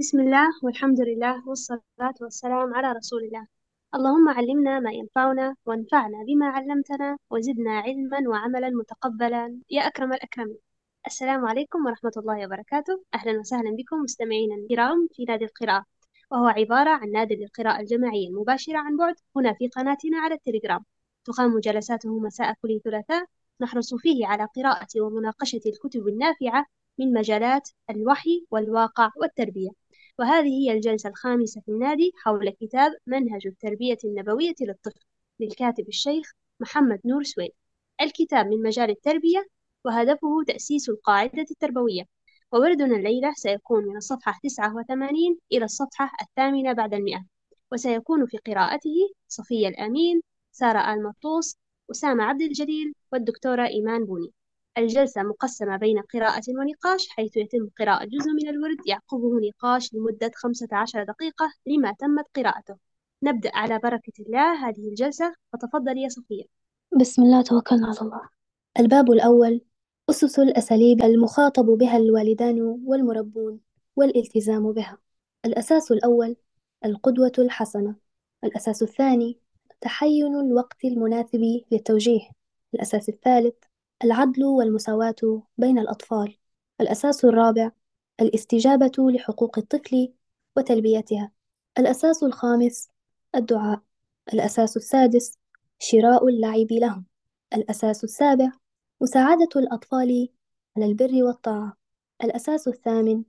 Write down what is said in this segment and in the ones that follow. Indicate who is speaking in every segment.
Speaker 1: بسم الله والحمد لله والصلاة والسلام على رسول الله. اللهم علمنا ما ينفعنا وانفعنا بما علمتنا وزدنا علما وعملا متقبلا. يا أكرم الأكرمين. السلام عليكم ورحمة الله وبركاته. أهلا وسهلا بكم مستمعينا الكرام في نادي القراءة وهو عبارة عن نادي للقراءة الجماعية المباشرة عن بعد. هنا في قناتنا على التليجرام. تقام جلساته مساء كل ثلاثاء. نحرص فيه على قراءة ومناقشة الكتب النافعة من مجالات الوحي والواقع والتربية. وهذه هي الجلسة الخامسة في النادي حول كتاب منهج التربية النبوية للطفل للكاتب الشيخ محمد نور سويد. الكتاب من مجال التربية وهدفه تأسيس القاعدة التربوية. ووردنا الليلة سيكون من الصفحة 89 إلى الصفحة الثامنة بعد المئة. وسيكون في قراءته صفية الأمين سارة آل مطوس أسامة عبد الجليل والدكتورة إيمان بوني. الجلسة مقسمة بين قراءة ونقاش حيث يتم قراءة جزء من الورد يعقبه نقاش لمدة 15 دقيقة لما تمت قراءته. نبدأ على بركة الله هذه الجلسة. فتفضل يا صفية.
Speaker 2: بسم الله توكلنا على الله. الباب الأول أسس الأساليب المخاطب بها الوالدان والمربون والالتزام بها. الأساس الأول القدوة الحسنة. الأساس الثاني تحين الوقت المناسب للتوجيه. الأساس الثالث العدل والمساواة بين الأطفال الأساس الرابع الاستجابة لحقوق الطفل وتلبيتها الأساس الخامس الدعاء الأساس السادس شراء اللعب لهم الأساس السابع مساعدة الأطفال على البر والطاعة الأساس الثامن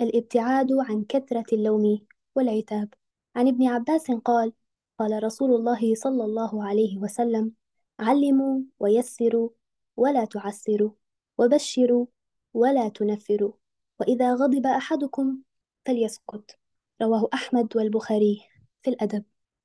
Speaker 2: الابتعاد عن كثرة اللوم والعتاب. عن ابن عباس قال قال رسول الله صلى الله عليه وسلم علموا ويسروا ولا تعسروا وبشروا ولا تنفروا وإذا غضب أحدكم فليسكت رواه أحمد والبخاري في الأدب.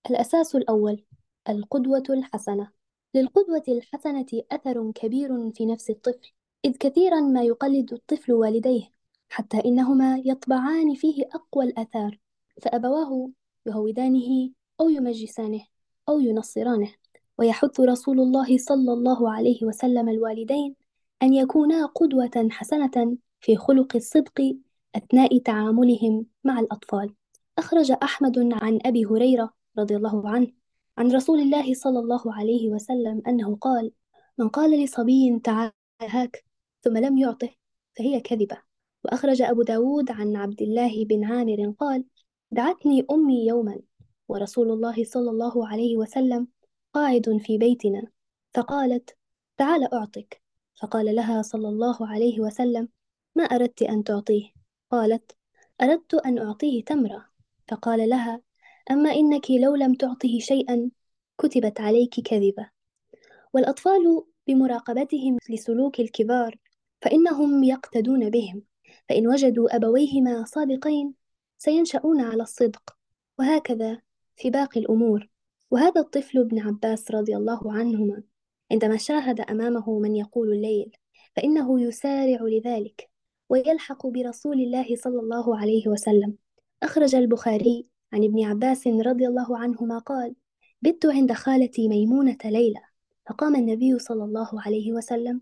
Speaker 2: الأساس الأول القدوة الحسنة. للقدوة الحسنة أثر كبير في نفس الطفل إذ كثيرا ما يقلد الطفل والديه حتى إنهما يطبعان فيه أقوى الآثار فأبواه يهودانه أو يمجسانه أو ينصرانه. ويحث رسول الله صلى الله عليه وسلم الوالدين أن يكونا قدوة حسنة في خلق الصدق أثناء تعاملهم مع الأطفال. أخرج أحمد عن أبي هريرة رضي الله عنه عن رسول الله صلى الله عليه وسلم أنه قال من قال لصبي تعال هاك ثم لم يعطه فهي كذبة. وأخرج أبو داود عن عبد الله بن عامر قال دعتني أمي يوما ورسول الله صلى الله عليه وسلم قاعد في بيتنا. فقالت تعال أعطك. فقال لها صلى الله عليه وسلم ما أردت أن تعطيه. قالت أردت أن أعطيه تمرة. فقال لها أما إنك لو لم تعطه شيئا كتبت عليك كذبة. والأطفال بمراقبتهم لسلوك الكبار فإنهم يقتدون بهم. فإن وجدوا أبويهما صادقين سينشأون على الصدق. وهكذا في باقي الأمور. وهذا الطفل ابن عباس رضي الله عنهما عندما شاهد أمامه من يقول الليل فإنه يسارع لذلك ويلحق برسول الله صلى الله عليه وسلم. أخرج البخاري عن ابن عباس رضي الله عنهما قال بت عند خالتي ميمونة ليلة فقام النبي صلى الله عليه وسلم.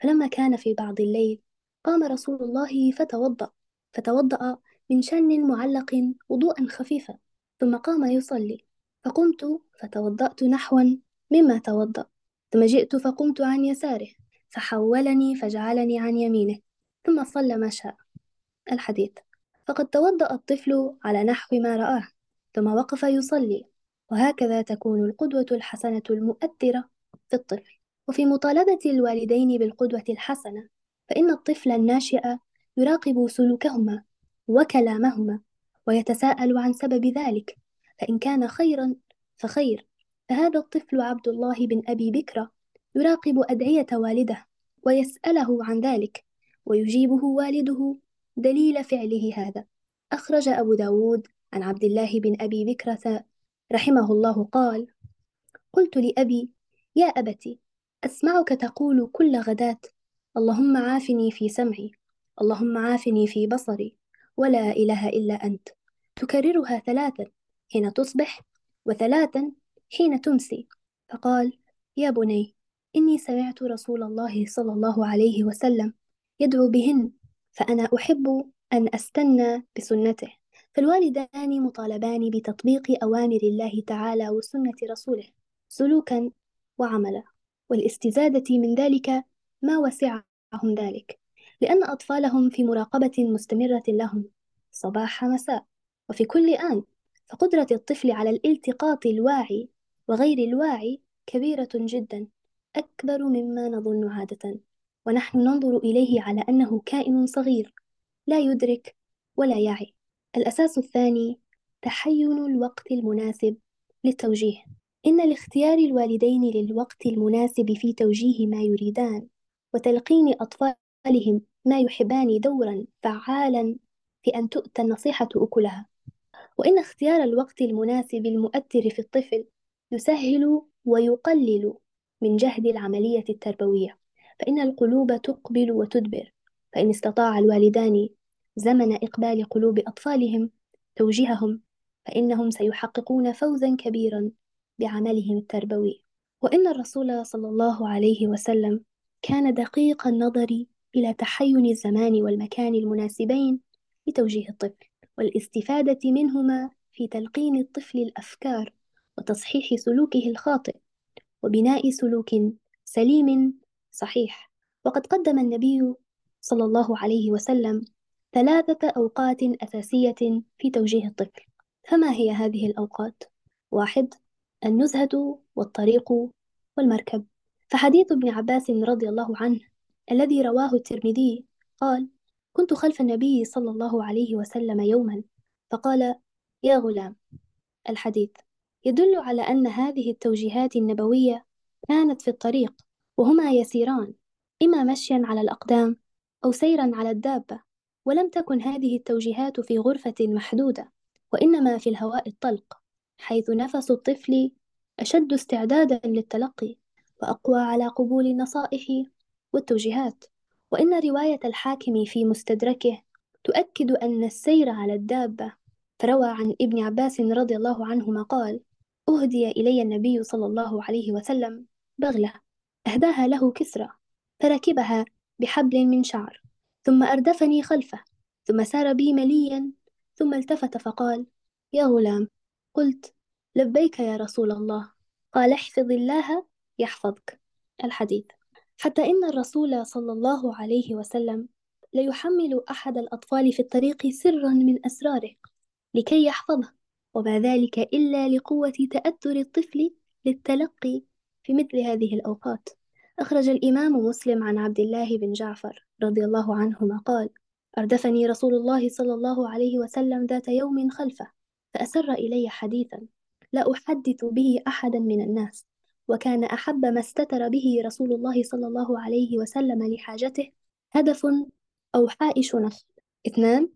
Speaker 2: فلما كان في بعض الليل قام رسول الله فتوضأ فتوضأ من شن معلق وضوءا خفيفا ثم قام يصلي. فقمت فتوضأت نحوا مما توضأ ثم جئت فقمت عن يساره فحولني فجعلني عن يمينه ثم صلى ما شاء. الحديث فقد توضأ الطفل على نحو ما رآه ثم وقف يصلي وهكذا تكون القدوة الحسنة المؤثرة في الطفل. وفي مطالبة الوالدين بالقدوة الحسنة فإن الطفل الناشئ يراقب سلوكهما وكلامهما ويتساءل عن سبب ذلك. فإن كان خيرا فخير. فهذا الطفل عبد الله بن أبي بكرة يراقب أدعية والده ويسأله عن ذلك ويجيبه والده. دليل فعله هذا. أخرج أبو داود عن عبد الله بن أبي بكرة رحمه الله قال قلت لأبي يا أبت أسمعك تقول كل غداة اللهم عافني في سمعي اللهم عافني في بصري ولا إله إلا أنت. تكررها ثلاثا حين تصبح وثلاثا حين تمسي. فقال يا بني إني سمعت رسول الله صلى الله عليه وسلم يدعو بهن فأنا أحب أن أستنى بسنته. فالوالدان مطالبان بتطبيق أوامر الله تعالى وسنة رسوله سلوكا وعملا والاستزادة من ذلك ما وسعهم ذلك لأن أطفالهم في مراقبة مستمرة لهم صباح مساء. وفي كل آن فقدرة الطفل على الالتقاط الواعي وغير الواعي كبيرة جدا أكبر مما نظن عادة. ونحن ننظر إليه على أنه كائن صغير لا يدرك ولا يعي. الأساس الثاني تحين الوقت المناسب للتوجيه. إن لاختيار الوالدين للوقت المناسب في توجيه ما يريدان وتلقين أطفالهم ما يحبان دورا فعالا في أن تؤتى النصيحة أكلها. وإن اختيار الوقت المناسب المؤثر في الطفل يسهل ويقلل من جهد العملية التربوية. فإن القلوب تقبل وتدبر. فإن استطاع الوالدان زمن إقبال قلوب أطفالهم توجيههم فإنهم سيحققون فوزا كبيرا بعملهم التربوي. وإن الرسول صلى الله عليه وسلم كان دقيق النظر إلى تحين الزمان والمكان المناسبين لتوجيه الطفل. والاستفادة منهما في تلقين الطفل الأفكار وتصحيح سلوكه الخاطئ وبناء سلوك سليم صحيح. وقد قدم النبي صلى الله عليه وسلم ثلاثة أوقات أساسية في توجيه الطفل. فما هي هذه الأوقات؟ واحد النزهة والطريق والمركب. فحديث ابن عباس رضي الله عنه الذي رواه الترمذي قال كنت خلف النبي صلى الله عليه وسلم يوما فقال يا غلام الحديث يدل على أن هذه التوجيهات النبوية كانت في الطريق وهما يسيران إما مشيا على الأقدام أو سيرا على الدابة ولم تكن هذه التوجيهات في غرفة محدودة وإنما في الهواء الطلق حيث نفس الطفل أشد استعدادا للتلقي وأقوى على قبول النصائح والتوجيهات. وإن رواية الحاكم في مستدركه تؤكد أن السير على الدابة فروى عن ابن عباس رضي الله عنهما قال أهدي إلي النبي صلى الله عليه وسلم بغلة أهداها له كسرى فركبها بحبل من شعر ثم أردفني خلفه ثم سار بي مليا ثم التفت فقال يا غلام قلت لبيك يا رسول الله قال احفظ الله يحفظك. الحديث. حتى إن الرسول صلى الله عليه وسلم ليحمل أحد الأطفال في الطريق سرا من أسراره لكي يحفظه وما ذلك إلا لقوة تأثر الطفل للتلقي في مثل هذه الأوقات. أخرج الإمام مسلم عن عبد الله بن جعفر رضي الله عنهما قال أردفني رسول الله صلى الله عليه وسلم ذات يوم خلفه فأسر إلي حديثا لا أحدث به أحدا من الناس وكان أحب ما استتر به رسول الله صلى الله عليه وسلم لحاجته هدف أو حائش نخل اثنان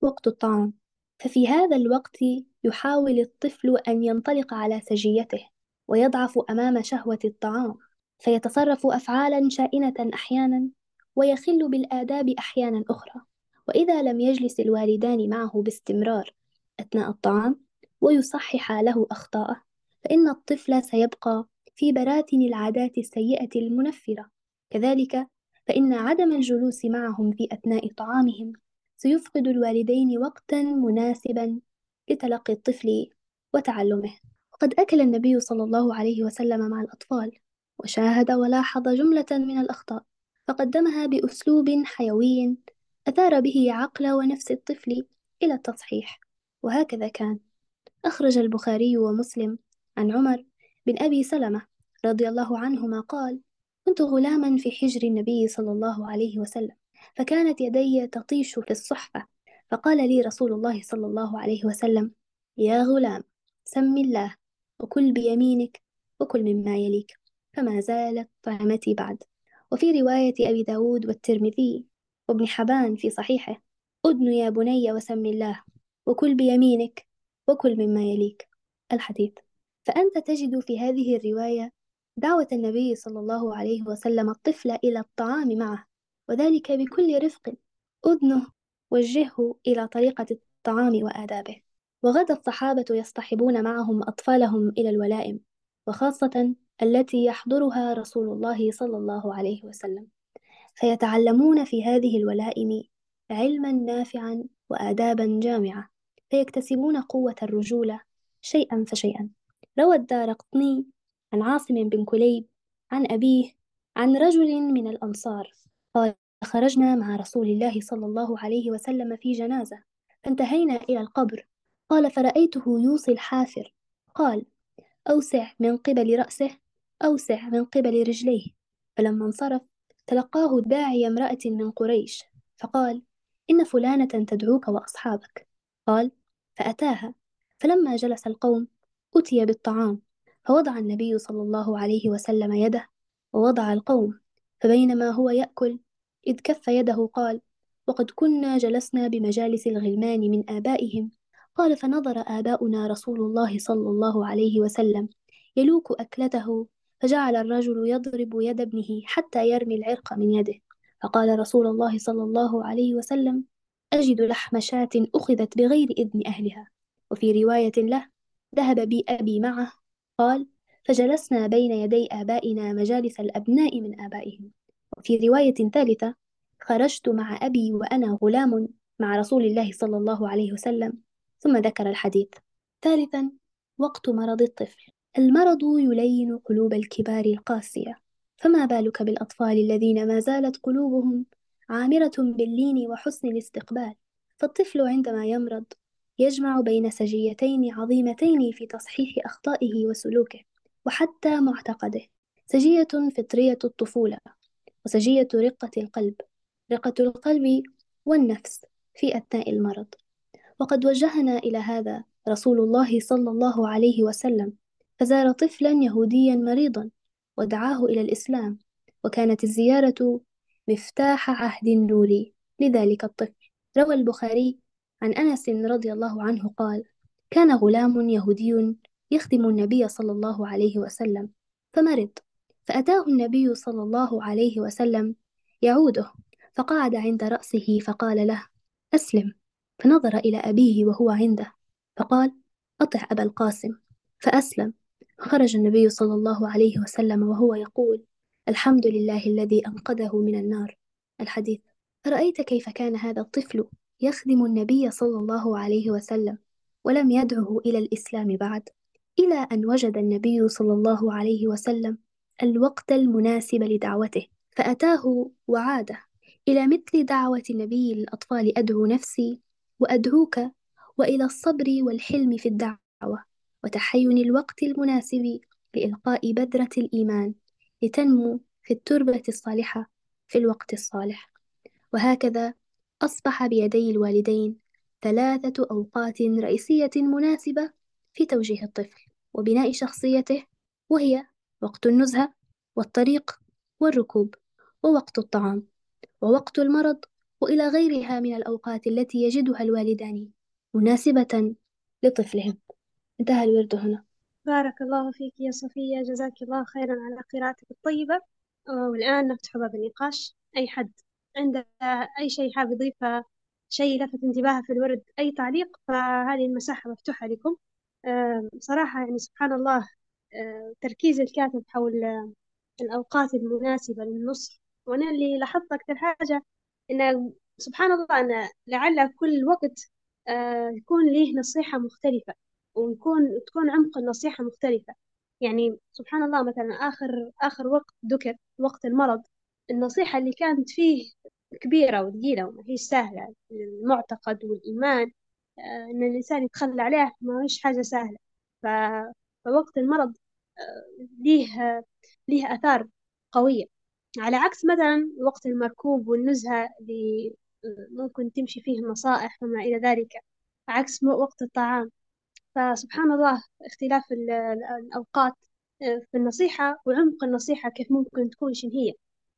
Speaker 2: وقت الطعام. ففي هذا الوقت يحاول الطفل أن ينطلق على سجيته ويضعف أمام شهوة الطعام فيتصرف أفعالا شائنة أحيانا ويخل بالآداب أحيانا أخرى. وإذا لم يجلس الوالدان معه باستمرار أثناء الطعام ويصحح له أخطاءه فإن الطفل سيبقى في براثن العادات السيئة المنفرة. كذلك فإن عدم الجلوس معهم في أثناء طعامهم سيفقد الوالدين وقتا مناسبا لتلقي الطفل وتعلمه. وقد أكل النبي صلى الله عليه وسلم مع الأطفال وشاهد ولاحظ جملة من الأخطاء فقدمها بأسلوب حيوي أثار به عقل ونفس الطفل إلى التصحيح. وهكذا كان. أخرج البخاري ومسلم عن عمر بن أبي سلمة رضي الله عنهما قال كنت غلاما في حجر النبي صلى الله عليه وسلم فكانت يدي تطيش في الصحفة فقال لي رسول الله صلى الله عليه وسلم يا غلام سم الله وكل بيمينك وكل مما يليك فما زالت طعمتي بعد. وفي رواية أبي داود والترمذي وابن حبان في صحيحه أدن يا بني وسم الله وكل بيمينك وكل مما يليك. الحديث. فأنت تجد في هذه الرواية دعوة النبي صلى الله عليه وسلم الطفل إلى الطعام معه وذلك بكل رفق أذنه وجهه إلى طريقة الطعام وآدابه. وغدا الصحابة يصطحبون معهم أطفالهم إلى الولائم وخاصة التي يحضرها رسول الله صلى الله عليه وسلم. فيتعلمون في هذه الولائم علما نافعا وآدابا جامعة فيكتسبون قوة الرجولة شيئا فشيئا. روى الدارقطني عن عاصم بن كليب عن أبيه عن رجل من الأنصار. قال خرجنا مع رسول الله صلى الله عليه وسلم في جنازة فانتهينا إلى القبر. قال فرأيته يوصي الحافر. قال أوسع من قبل رأسه أوسع من قبل رجليه. فلما انصرف تلقاه داعي امرأة من قريش فقال إن فلانة تدعوك وأصحابك. قال فأتاها. فلما جلس القوم أتي بالطعام فوضع النبي صلى الله عليه وسلم يده ووضع القوم فبينما هو يأكل إذ كف يده قال وقد كنا جلسنا بمجالس الغلمان من آبائهم. قال فنظر آباؤنا رسول الله صلى الله عليه وسلم يلوك أكلته فجعل الرجل يضرب يد ابنه حتى يرمي العرق من يده. فقال رسول الله صلى الله عليه وسلم أجد لحم شاة أخذت بغير إذن أهلها. وفي رواية له ذهب بي أبي معه قال فجلسنا بين يدي آبائنا مجالس الأبناء من آبائهم وفي رواية ثالثة خرجت مع أبي وأنا غلام مع رسول الله صلى الله عليه وسلم ثم ذكر الحديث ثالثا وقت مرض الطفل المرض يلين قلوب الكبار القاسية فما بالك بالأطفال الذين ما زالت قلوبهم عامرة باللين وحسن الاستقبال فالطفل عندما يمرض يجمع بين سجيتين عظيمتين في تصحيح أخطائه وسلوكه وحتى معتقده. سجية فطرية الطفولة وسجية رقة القلب رقة القلب والنفس في أثناء المرض. وقد وجهنا إلى هذا رسول الله صلى الله عليه وسلم فزار طفلا يهوديا مريضا ودعاه إلى الإسلام وكانت الزيارة مفتاح عهد النور لذلك الطفل. روى البخاري عن أنس رضي الله عنه قال كان غلام يهودي يخدم النبي صلى الله عليه وسلم فمرض فأتاه النبي صلى الله عليه وسلم يعوده فقعد عند رأسه فقال له أسلم. فنظر إلى أبيه وهو عنده فقال أطع أبا القاسم. فأسلم. خرج النبي صلى الله عليه وسلم وهو يقول الحمد لله الذي أنقذه من النار. الحديث. فرأيت كيف كان هذا الطفل؟ يخدم النبي صلى الله عليه وسلم ولم يدعه إلى الإسلام بعد إلى أن وجد النبي صلى الله عليه وسلم الوقت المناسب لدعوته فأتاه وعاده إلى مثل دعوة النبي للأطفال أدعو نفسي وأدعوك وإلى الصبر والحلم في الدعوة وتحين الوقت المناسب لإلقاء بذرة الإيمان لتنمو في التربة الصالحة في الوقت الصالح. وهكذا أصبح بيدي الوالدين ثلاثة أوقات رئيسية مناسبة في توجيه الطفل وبناء شخصيته وهي وقت النزهة والطريق والركوب ووقت الطعام ووقت المرض وإلى غيرها من الأوقات التي يجدها الوالدان مناسبة لطفلهم. انتهى الورد هنا.
Speaker 1: بارك الله فيك يا صفية. جزاك الله خيرا على قراءتك الطيبة. والآن نفتح باب النقاش. أي حد؟ عنده أي شيء حاب يضيفه شيء لفت انتباهه في الورد أي تعليق فهذه المساحة مفتوحة لكم. صراحة يعني سبحان الله تركيز الكاتب حول الأوقات المناسبة للنصح وأنا اللي لاحظت أكثر حاجة إن سبحان الله أن لعل كل وقت يكون له نصيحة مختلفة ويكون تكون عمق النصيحة مختلفة. يعني سبحان الله مثلا آخر آخر وقت ذكر وقت المرض النصيحة اللي كانت فيه كبيرة وثقيلة وما هيش سهلة المعتقد والإيمان آه، إن الإنسان يتخلى عليه ما هيش حاجة سهلة. فوقت المرض آه، ليه ليه آثار قوية. على عكس مثلا وقت المركوب والنزهة اللي آه، ممكن تمشي فيه النصائح وما إلى ذلك عكس وقت الطعام. فسبحان الله اختلاف الأوقات في النصيحة وعمق النصيحة كيف ممكن تكون شن هي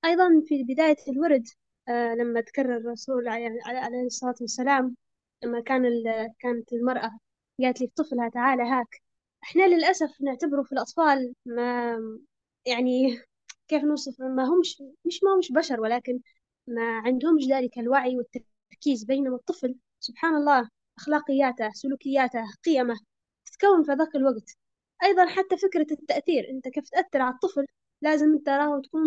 Speaker 1: أيضا في بداية الورد آه، لما تكرر الرسول عليه الصلاة والسلام لما كان كانت المرأة قالت لي طفلها تعال هاك. إحنا للأسف نعتبره في الأطفال ما يعني كيف نوصف؟ ما همش مش ما همش بشر ولكن ما عندهمش ذلك الوعي والتركيز بينما الطفل سبحان الله أخلاقياته سلوكياته قيمه تتكون في ذاك الوقت. أيضا حتى فكرة التأثير أنت كيف تأثر على الطفل لازم أنت راه تكون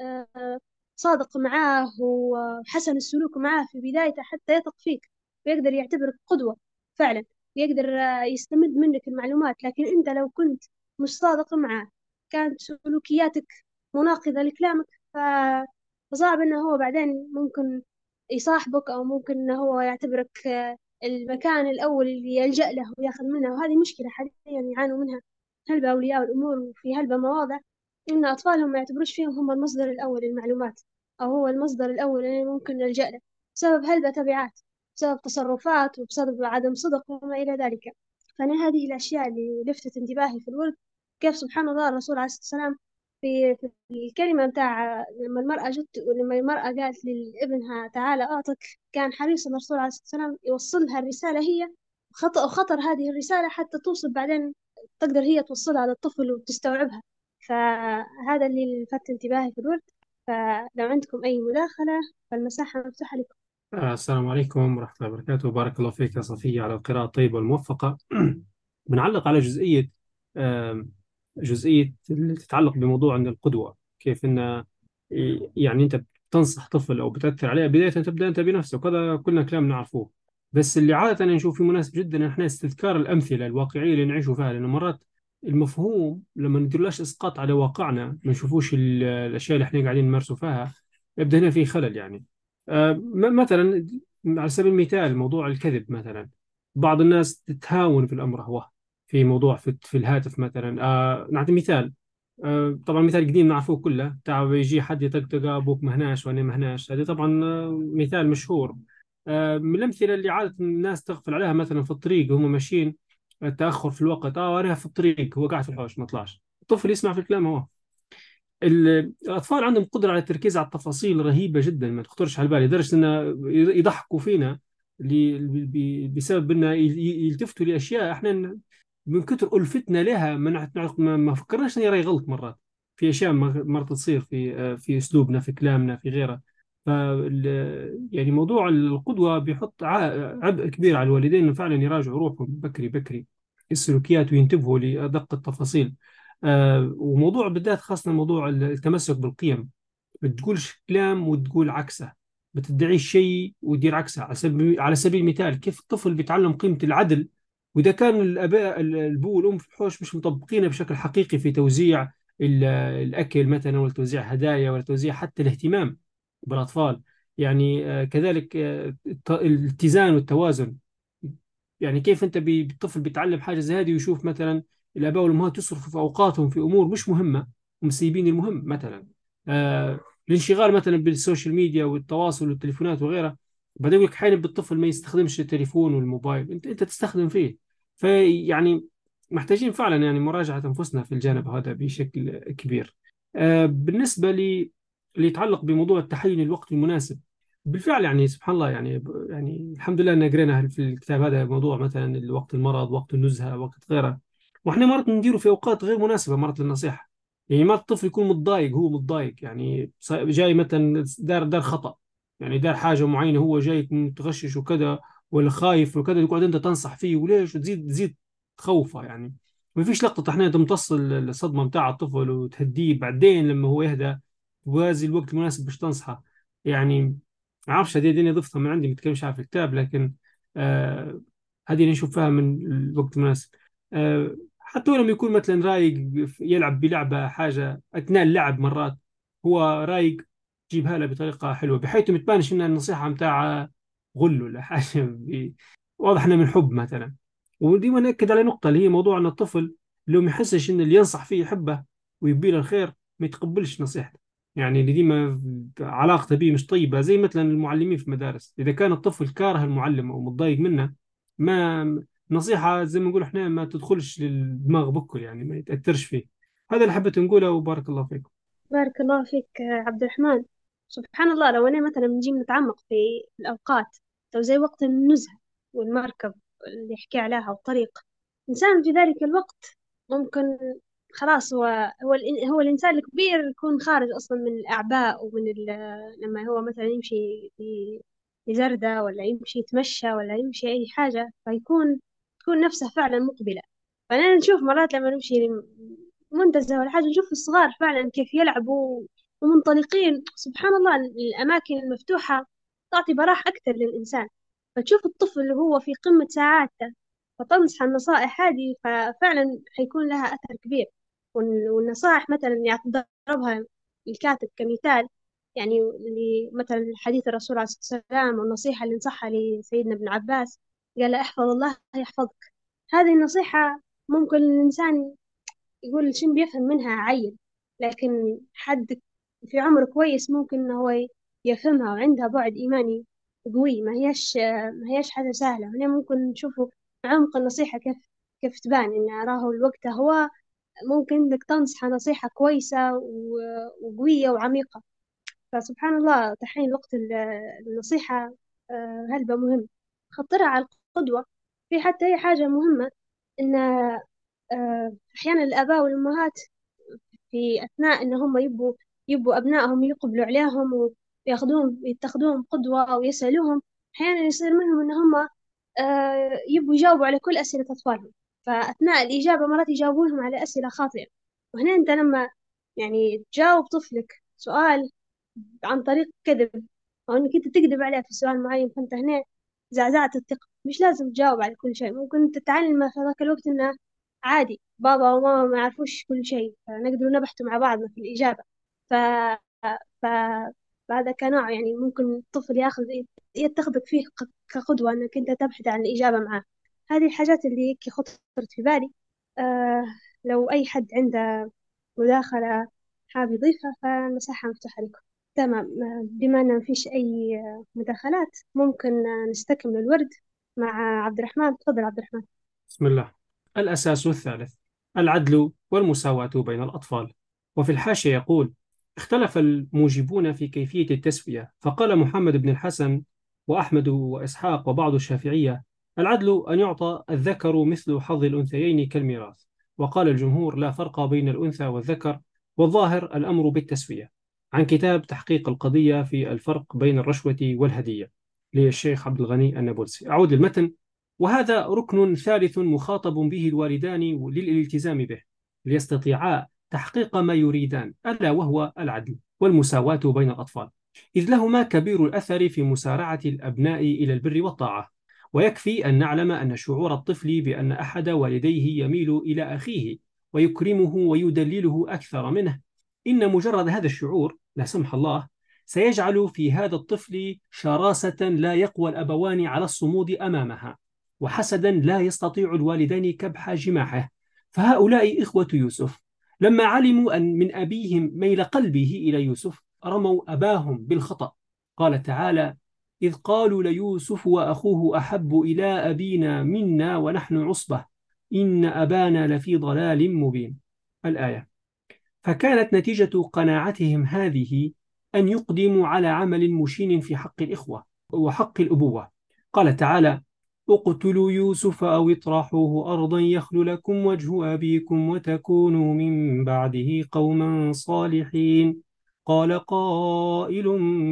Speaker 1: آه، صادق معاه وحسن السلوك معاه في بدايته حتى يثق فيك ويقدر يعتبرك قدوة فعلا يقدر آه، يستمد منك المعلومات. لكن أنت لو كنت مش صادق معه كانت سلوكياتك مناقضة لكلامك فصعب إنه هو بعدين ممكن يصاحبك أو ممكن إنه هو يعتبرك آه، المكان الأول اللي يلجأ له وياخذ منه. وهذه مشكلة حاليا يعانوا منها هلبة أولياء الأمور وفي هلبة مواضع إن أطفالهم ما يعتبروش فيهم هم المصدر الأول للمعلومات أو هو المصدر الأول اللي ممكن نلجأ له بسبب هلبة تبعات بسبب تصرفات وبسبب عدم صدق وما إلى ذلك. فأنا هذه الأشياء اللي لفتت انتباهي في الورد. كيف سبحان الله الرسول عليه الصلاة والسلام في في الكلمة متاع لما المرأة جت ولما المرأة قالت لابنها تعالى أعطك كان حريص الرسول عليه الصلاة والسلام يوصلها الرسالة هي خطأ وخطر هذه الرسالة حتى توصل بعدين تقدر هي توصلها للطفل وتستوعبها. فهذا اللي لفت انتباهي في الورد. فلو عندكم أي مداخلة فالمساحة مفتوحة لكم.
Speaker 3: آه، السلام عليكم ورحمة الله وبركاته. بارك الله فيك يا صفية على القراءة الطيبة والموفقة بنعلق على جزئية جزئية اللي تتعلق بموضوع أن القدوة. كيف أن يعني أنت بتنصح طفل أو بتأثر عليه بداية تبدأ أنت بنفسك وهذا كلنا كلام نعرفوه. بس اللي عادة نشوف فيه مناسب جدا إن إحنا استذكار الأمثلة الواقعية اللي نعيشوا فيها لأنه مرات المفهوم لما نديرلاش إسقاط على واقعنا ما نشوفوش ال- الأشياء اللي إحنا قاعدين نمارسوا فيها يبدأ هنا في خلل يعني. آه، مثلا على سبيل المثال موضوع الكذب مثلا. بعض الناس تتهاون في الأمر هو في موضوع في, في الهاتف مثلا. آه نعطي مثال. آه طبعا مثال قديم نعرفوه كله. تاع يجي حد يطقطق أبوك مهناش وأنا مهناش هذه طبعا آه مثال مشهور. آه من الأمثلة اللي عادة الناس تغفل عليها مثلا في الطريق وهم ماشيين التأخر في الوقت. آه أنا في الطريق. هو قاعد في الحوش ما طلعش. الطفل يسمع في الكلام هو. ال- الأطفال عندهم قدرة على التركيز على التفاصيل رهيبة جدا ما تخطرش على بالي لدرجة إنه يضحكوا فينا بسبب ي- يلتفتوا لأشياء إحنا من كثر ألفتنا لها ما ما فكرناش إن راي غلط مرات. في أشياء م- مرات تصير في في أسلوبنا في كلامنا في غيره. يعني موضوع القدوة بيحط عبء كبير على الوالدين إنه فعلا يراجعوا روحهم. بكري بكري السلوكيات وينتبهوا لأدق التفاصيل. آه، وموضوع بالذات خاصة موضوع التمسك بالقيم. بتقولش كلام وتقول عكسه. بتدعي شيء وتدير عكسه. على سبيل المثال كيف الطفل بيتعلم قيمة العدل؟ وإذا كان الآباء الأبو والأم في الحوش مش مطبقينه بشكل حقيقي في توزيع ال- الأكل مثلا ولا توزيع هدايا ولا توزيع حتى الاهتمام. بالأطفال. يعني آه، كذلك آه، الاتزان والتوازن. يعني كيف أنت بي- الطفل بيتعلم حاجة زي هذه ويشوف مثلا الآباء والأمهات يصرفوا في أوقاتهم في أمور مش مهمة ومسيبين المهم مثلا. آه الانشغال مثلا بال social media والتواصل والتليفونات وغيرها. بعدين يقول لك حين بالطفل ما يستخدمش التليفون والموبايل. انت أنت تستخدم فيه. فيعني محتاجين فعلا يعني مراجعة أنفسنا في الجانب هذا بشكل كبير. آه بالنسبة لي اللي يتعلق بموضوع التحين الوقت المناسب. بالفعل يعني سبحان الله يعني يعني الحمد لله إن قرينا في الكتاب هذا موضوع مثلا وقت المرض وقت النزهة وقت غيره. وإحنا مرات نديره في أوقات غير مناسبة مرات للنصيحة. يعني ما الطفل يكون متضايق هو متضايق. يعني جاي مثلا دار دار خطأ. يعني دار حاجة معينة هو جاي متغشش وكذا ولا خايف وكذا يقعد أنت تنصح فيه. وليش؟ وتزيد تزيد تخوفه يعني. ما فيش لقطة أحيانا تمتص الصدمة متاع الطفل وتهديه بعدين لما هو يهدى. وهذا الوقت المناسب باش تنصحه. يعني ما أعرفش هذه الدنيا ضفتها من عندي متكلمش عنها في الكتاب لكن آه هذه اللي نشوف فيها من الوقت المناسب. آه حتى ولما يكون مثلا رايق يلعب بلعبة حاجة أثناء اللعب مرات هو رايق جيبها له بطريقة حلوة بحيث ما تبانش إنها النصيحة متاع غل ولا حاجة. ب- واضح إنها من حب مثلا. ودي نأكد على نقطة اللي هي موضوع أن الطفل لو ما يحسش إن اللي ينصح فيه يحبه ويبي له الخير ما يتقبلش نصيحته. يعني اللي ديما علاقته به مش طيبة زي مثلا المعلمين في المدارس. إذا كان الطفل كاره المعلم أو متضايق منه ما نصيحة زي ما نقول إحنا ما تدخلش للدماغ بكل يعني ما يتأثرش فيه. هذا اللي حبيت نقوله وبارك الله فيكم.
Speaker 1: بارك الله فيك عبد الرحمن. سبحان الله لو أنا مثلا نجي نتعمق في الأوقات لو زي وقت النزهة والمركب اللي يحكي عليها والطريق إنسان في ذلك الوقت ممكن خلاص هو هو هو الإنسان الكبير يكون خارج أصلا من الأعباء ومن لما هو مثلا يمشي يزردة ولا يمشي يتمشى ولا يمشي أي حاجة فيكون تكون نفسه فعلا مقبلة. فأنا نشوف مرات لما نمشي منتزه ولا حاجة نشوف الصغار فعلا كيف يلعبوا ومنطلقين. سبحان الله الأماكن المفتوحة تعطي براح أكثر للإنسان. فتشوف الطفل اللي هو في قمة سعادته فتنصح النصائح هذه ففعلا حيكون لها أثر كبير. والنصائح مثلا اللي ضربها الكاتب كمثال يعني مثلا حديث الرسول عليه الصلاة والسلام والنصيحة اللي نصحها لسيدنا ابن عباس قال احفظ الله يحفظك. هذه النصيحة ممكن الإنسان يقول شن بيفهم منها عيل لكن حد في عمر كويس ممكن إنه هو يفهمها وعندها بعد إيماني قوي. ما هيش ما هيش حاجة سهلة. هنا ممكن نشوفوا عمق النصيحة كيف كيف تبان إن أراه الوقت هو ممكن إنك تنصح نصيحة كويسة وقوية وعميقة. فسبحان الله تحين وقت النصيحة آه، هلبة مهم. خطرها على القدوة. في حتى هي حاجة مهمة إن آه، أحيانا الآباء والأمهات في أثناء إن هم يبوا يبوا أبنائهم يقبلوا عليهم وياخذوهم يتخذوهم قدوة ويسألوهم أحيانا يصير منهم إن هم آه، يبوا يجاوبوا على كل أسئلة أطفالهم. فأثناء الإجابة مرات يجاوبونهم على أسئلة خاطئة. وهنا أنت لما يعني تجاوب طفلك سؤال عن طريق كذب أو إنك أنت تكذب عليه في سؤال معين فأنت هنا زعزعت الثقة. مش لازم تجاوب على كل شيء ممكن تتعلم في ذاك الوقت إنه عادي بابا وماما ما يعرفوش كل شيء فنقدر نبحثوا مع بعضنا في الإجابة. ف... ف... فهذا كنوع يعني ممكن الطفل ياخذ يتخذك فيه كقدوة إنك أنت تبحث عن الإجابة معاه هذه الحاجات اللي خطرت في بالي. آه لو أي حد عنده مداخلة حاب يضيفها فالمساحة مفتوحة لكم. تمام. بما أن ما فيش أي مداخلات ممكن نستكمل الورد مع عبد الرحمن. تفضل عبد الرحمن.
Speaker 3: بسم الله. الأساس الثالث العدل والمساواة بين الأطفال. وفي الحاشية يقول اختلف الموجبون في كيفية التسوية فقال محمد بن الحسن وأحمد وإسحاق وبعض الشافعية العدل أن يعطى الذكر مثل حظ الأنثيين كالميراث. وقال الجمهور لا فرق بين الأنثى والذكر والظاهر الأمر بالتسوية. عن كتاب تحقيق القضية في الفرق بين الرشوة والهدية للشيخ عبد الغني النابلسي. أعود للمتن وهذا ركن ثالث مخاطب به الوالدان للالتزام به ليستطيعا تحقيق ما يريدان ألا وهو العدل والمساواة بين الأطفال. إذ لهما كبير الأثر في مسارعة الأبناء إلى البر والطاعة. ويكفي أن نعلم أن شعور الطفل بأن أحد والديه يميل إلى أخيه ويكرمه ويدلله أكثر منه. إن مجرد هذا الشعور لا سمح الله سيجعل في هذا الطفل شراسة لا يقوى الأبوان على الصمود أمامها وحسدا لا يستطيع الوالدان كبح جماحه. فهؤلاء إخوة يوسف لما علموا أن من أبيهم ميل قلبه إلى يوسف رموا أباهم بالخطأ. قال تعالى إذ قالوا ليوسف وأخوه أحب إلى أبينا منا ونحن عصبة إن أبانا لفي ضلال مبين. الآية. فكانت نتيجة قناعتهم هذه أن يقدموا على عمل مشين في حق الإخوة وحق الأبوة. قال تعالى اقتلوا يوسف أو اطرحوه أرضا يخل لكم وجه أبيكم وتكونوا من بعده قوما صالحين قال قائل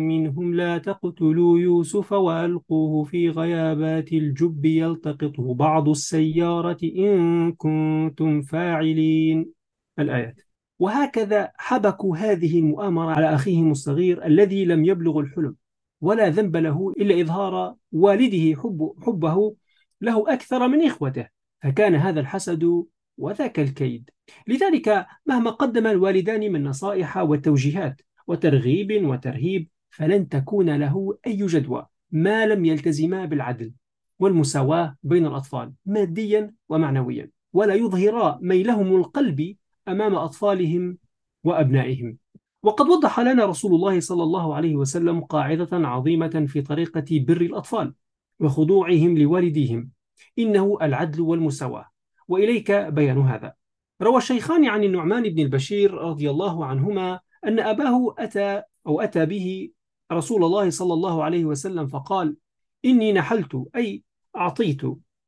Speaker 3: منهم لا تقتلوا يوسف وألقوه في غيابات الجب يلتقطه بعض السيارة إن كنتم فاعلين. الآيات. وهكذا حبكوا هذه المؤامرة على أخيهم الصغير الذي لم يبلغ الحلم ولا ذنب له إلا إظهار والده حب حبه له أكثر من إخوته. فكان هذا الحسد وذاك الكيد. لذلك مهما قدم الوالدان من نصائح وتوجيهات وترغيب وترهيب فلن تكون له أي جدوى ما لم يلتزما بالعدل والمساواة بين الأطفال ماديا ومعنويا. ولا يظهرا ميلهم القلبي أمام أطفالهم وأبنائهم. وقد وضح لنا رسول الله صلى الله عليه وسلم قاعدة عظيمة في طريقة بر الأطفال وخضوعهم لوالديهم. إنه العدل والمساواة. وإليك بيان هذا. روى الشيخان عن النعمان بن البشير رضي الله عنهما أن أباه أتى أو أتى به رسول الله صلى الله عليه وسلم فقال إني نحلت أي أعطيت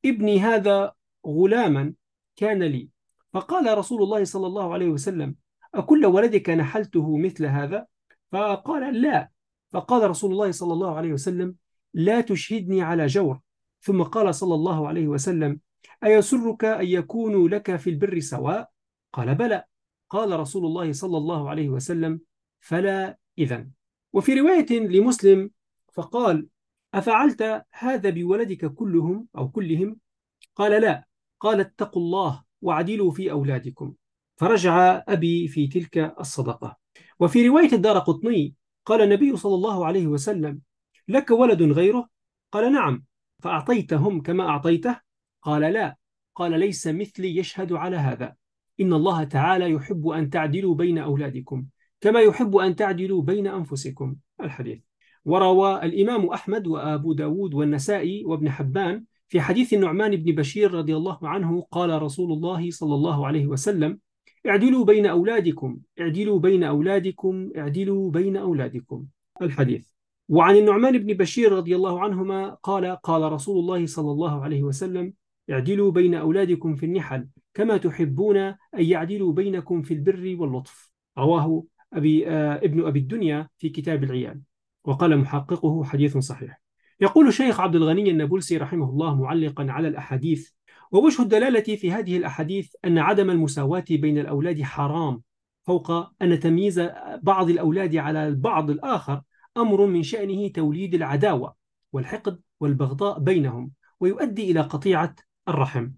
Speaker 3: ابني هذا غلاما كان لي. فقال رسول الله صلى الله عليه وسلم أكل ولدك نحلته مثل هذا؟ فقال لا. فقال رسول الله صلى الله عليه وسلم لا تشهدني على جور. ثم قال صلى الله عليه وسلم أيسرك أن يكونوا لك في البر سواء؟ قال بلى. قال رسول الله صلى الله عليه وسلم فلا إذن. وفي رواية لمسلم فقال أفعلت هذا بولدك كلهم أو كلهم؟ قال لا. قال اتقوا الله واعدلوا في أولادكم. فرجع أبي في تلك الصدقة. وفي رواية الدار قطني قال النبي صلى الله عليه وسلم لك ولد غيره؟ قال نعم. فأعطيتهم كما أعطيته؟ قال لا قال ليس مثلي يشهد على هذا. إن الله تعالى يحب أن تعدلوا بين أولادكم كما يحب أن تعدلوا بين أنفسكم. الحديث. وروى الإمام أحمد وأبو داود والنسائي وابن حبان في حديث النعمان بن بشير رضي الله عنه قال رسول الله صلى الله عليه وسلم اعدلوا بين أولادكم اعدلوا بين أولادكم اعدلوا بين أولادكم. الحديث. وعن النعمان بن بشير رضي الله عنهما قال قال رسول الله صلى الله عليه وسلم اعدلوا بين أولادكم في النحل كما تحبون أن يعدلوا بينكم في البر واللطف. رواه أبي آه ابن أبي الدنيا في كتاب العيال وقال محققه حديث صحيح. يقول الشيخ عبد الغني النابلسي رحمه الله معلقا على الأحاديث. ووجه الدلالة في هذه الأحاديث أن عدم المساواة بين الأولاد حرام فوق أن تمييز بعض الأولاد على البعض الآخر أمر من شأنه توليد العداوة والحقد والبغضاء بينهم ويؤدي إلى قطيعة الرحم.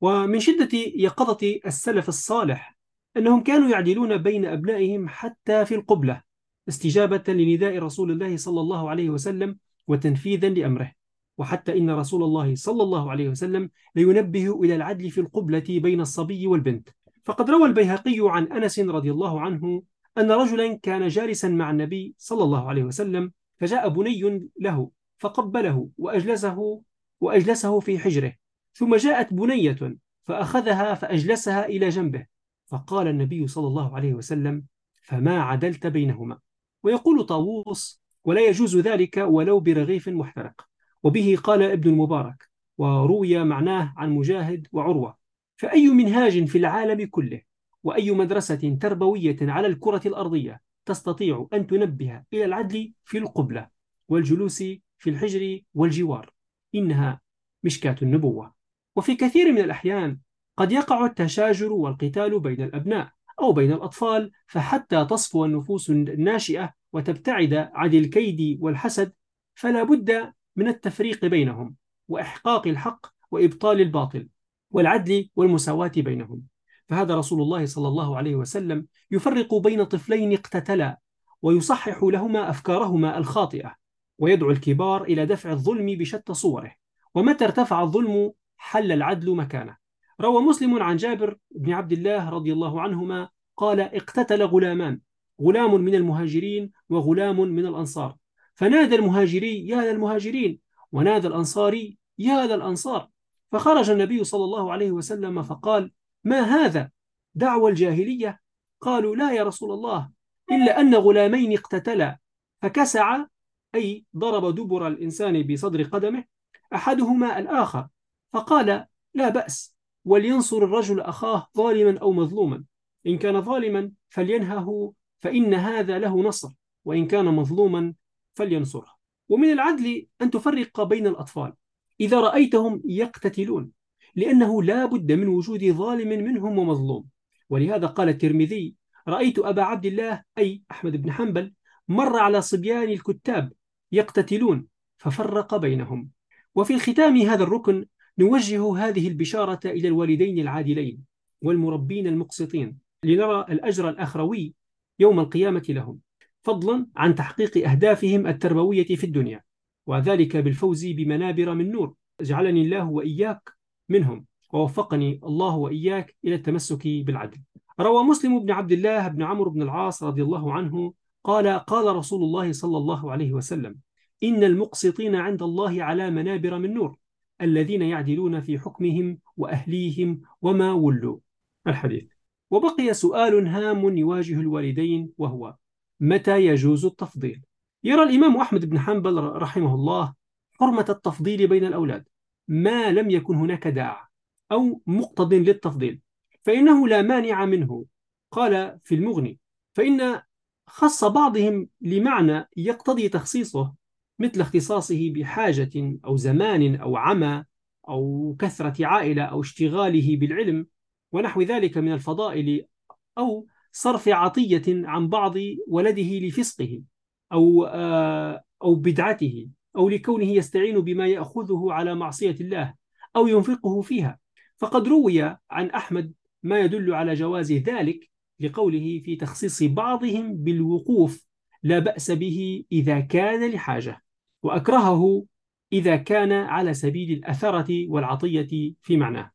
Speaker 3: ومن شدة يقظة السلف الصالح أنهم كانوا يعدلون بين أبنائهم حتى في القبلة استجابة لنداء رسول الله صلى الله عليه وسلم وتنفيذا لأمره. وحتى إن رسول الله صلى الله عليه وسلم لينبه إلى العدل في القبلة بين الصبي والبنت. فقد روى البيهقي عن أنس رضي الله عنه أن رجلا كان جالسا مع النبي صلى الله عليه وسلم فجاء بني له فقبله وأجلسه وأجلسه في حجره. ثم جاءت بنية فأخذها فأجلسها إلى جنبه. فقال النبي صلى الله عليه وسلم فما عدلت بينهما؟ ويقول طاووس ولا يجوز ذلك ولو برغيف محترق. وبه قال ابن المبارك وروي معناه عن مجاهد وعروة. فأي منهاج في العالم كله وأي مدرسة تربوية على الكرة الأرضية تستطيع أن تنبه إلى العدل في القبلة والجلوس في الحجر والجوار إنها مشكاة النبوة. وفي كثير من الأحيان قد يقع التشاجر والقتال بين الأبناء أو بين الأطفال فحتى تصفو النفوس الناشئة وتبتعد عن الكيد والحسد فلا بد من التفريق بينهم وإحقاق الحق وإبطال الباطل والعدل والمساواة بينهم. فهذا رسول الله صلى الله عليه وسلم يفرق بين طفلين اقتتلا ويصحح لهما أفكارهما الخاطئة ويدعو الكبار إلى دفع الظلم بشتى صوره. ومتى ارتفع الظلم حل العدل مكانه. روى مسلم عن جابر بن عبد الله رضي الله عنهما قال اقتتل غلامان غلام من المهاجرين وغلام من الأنصار. فنادى المهاجري يا للمهاجرين ونادى الأنصاري يا للأنصار فخرج النبي صلى الله عليه وسلم فقال ما هذا؟ دعوى الجاهلية؟ قالوا لا يا رسول الله إلا أن غلامين اقتتلا. فكسع أي ضرب دبر الإنسان بصدر قدمه أحدهما الآخر. فقال لا بأس ولينصر الرجل أخاه ظالما أو مظلوما. إن كان ظالما فلينهه فإن هذا له نصر وإن كان مظلوما فلينصره. ومن العدل أن تفرق بين الأطفال. إذا رأيتهم يقتتلون لأنه لا بد من وجود ظالم منهم ومظلوم. ولهذا قال الترمذي رأيت أبا عبد الله أي أحمد بن حنبل مر على صبيان الكتاب يقتتلون ففرق بينهم. وفي الختام هذا الركن نوجه هذه البشارة إلى الوالدين العادلين والمربين المقسطين لنرى الأجر الأخروي يوم القيامة لهم فضلا عن تحقيق أهدافهم التربوية في الدنيا وذلك بالفوز بمنابر من نور جعلني الله وإياك منهم ووفقني الله وإياك إلى التمسك بالعدل. روى مسلم بن عبد الله بن عمرو بن العاص رضي الله عنه قال قال رسول الله صلى الله عليه وسلم إن المقسطين عند الله على منابر من نور الذين يعدلون في حكمهم وأهليهم وما ولوا. الحديث. وبقي سؤال هام يواجه الوالدين وهو متى يجوز التفضيل؟ يرى الإمام أحمد بن حنبل رحمه الله حرمة التفضيل بين الأولاد. ما لم يكن هناك داع أو مقتض للتفضيل فإنه لا مانع منه. قال في المغني فإن خص بعضهم لمعنى يقتضي تخصيصه مثل اختصاصه بحاجة أو زمان أو عمى أو كثرة عائلة أو اشتغاله بالعلم ونحو ذلك من الفضائل أو صرف عطية عن بعض ولده لفسقه أو آه، أو بدعته أو لكونه يستعين بما يأخذه على معصية الله أو ينفقه فيها. فقد روي عن أحمد ما يدل على جواز ذلك لقوله في تخصيص بعضهم بالوقوف لا بأس به إذا كان لحاجة. وأكرهه إذا كان على سبيل الأثرة والعطية في معناه.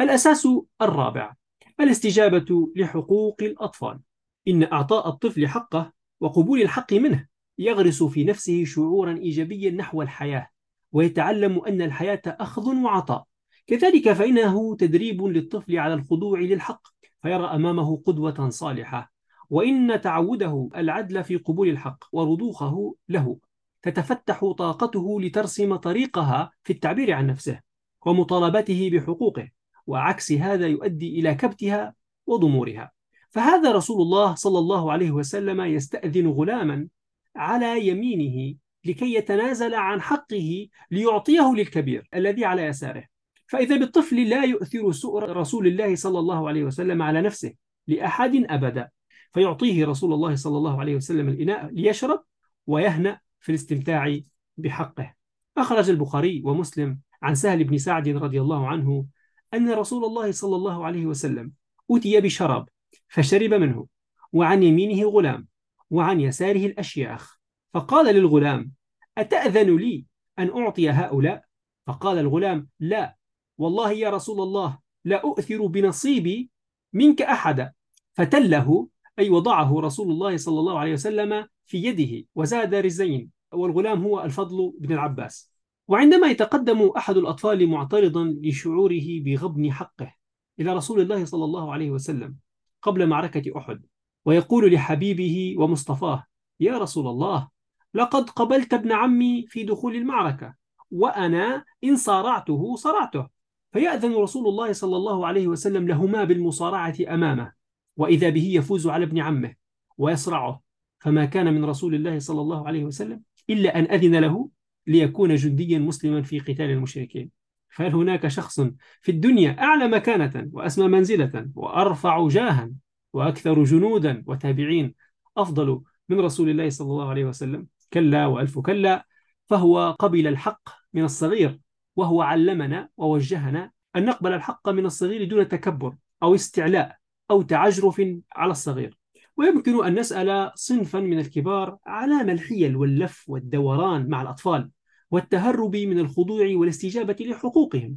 Speaker 3: الأساس الرابع الاستجابة لحقوق الأطفال. إن إعطاء الطفل حقه وقبول الحق منه يغرس في نفسه شعورا إيجابيا نحو الحياة ويتعلم أن الحياة أخذ وعطاء. كذلك فإنه تدريب للطفل على الخضوع للحق فيرى أمامه قدوة صالحة. وإن تعوده العدل في قبول الحق ورضوخه له. تتفتح طاقته لترسم طريقها في التعبير عن نفسه ومطالبته بحقوقه وعكس هذا يؤدي إلى كبتها وضمورها. فهذا رسول الله صلى الله عليه وسلم يستأذن غلاما على يمينه لكي يتنازل عن حقه ليعطيه للكبير الذي على يساره. فإذا بالطفل لا يؤثر سؤر رسول الله صلى الله عليه وسلم على نفسه لأحد أبدا فيعطيه رسول الله صلى الله عليه وسلم الإناء ليشرب ويهنأ في الاستمتاع بحقه. أخرج البخاري ومسلم عن سهل بن سعد رضي الله عنه أن رسول الله صلى الله عليه وسلم أتي بشراب فشرب منه وعن يمينه غلام وعن يساره الأشياخ. فقال للغلام أتأذن لي أن أعطي هؤلاء؟ فقال الغلام لا والله يا رسول الله لا أؤثر بنصيبي منك أحدا. فتله أي وضعه رسول الله صلى الله عليه وسلم في يده وزاد رزين والغلام هو الفضل بن العباس. وعندما يتقدم أحد الأطفال معترضا لشعوره بغبن حقه إلى رسول الله صلى الله عليه وسلم قبل معركة أحد ويقول لحبيبه ومصطفاه يا رسول الله لقد قبلت ابن عمي في دخول المعركة وأنا إن صارعته صرعته. فيأذن رسول الله صلى الله عليه وسلم لهما بالمصارعة أمامه وإذا به يفوز على ابن عمه ويصرعه. فما كان من رسول الله صلى الله عليه وسلم إلا أن أذن له ليكون جنديا مسلما في قتال المشركين. فهل هناك شخص في الدنيا أعلى مكانة وأسمى منزلة وأرفع جاها وأكثر جنودا وتابعين أفضل من رسول الله صلى الله عليه وسلم؟ كلا وألف كلا فهو قبل الحق من الصغير وهو علمنا ووجهنا أن نقبل الحق من الصغير دون تكبر أو استعلاء أو تعجرف على الصغير. ويمكن أن نسأل صنفا من الكبار علام الحيل واللف والدوران مع الأطفال والتهرب من الخضوع والاستجابة لحقوقهم.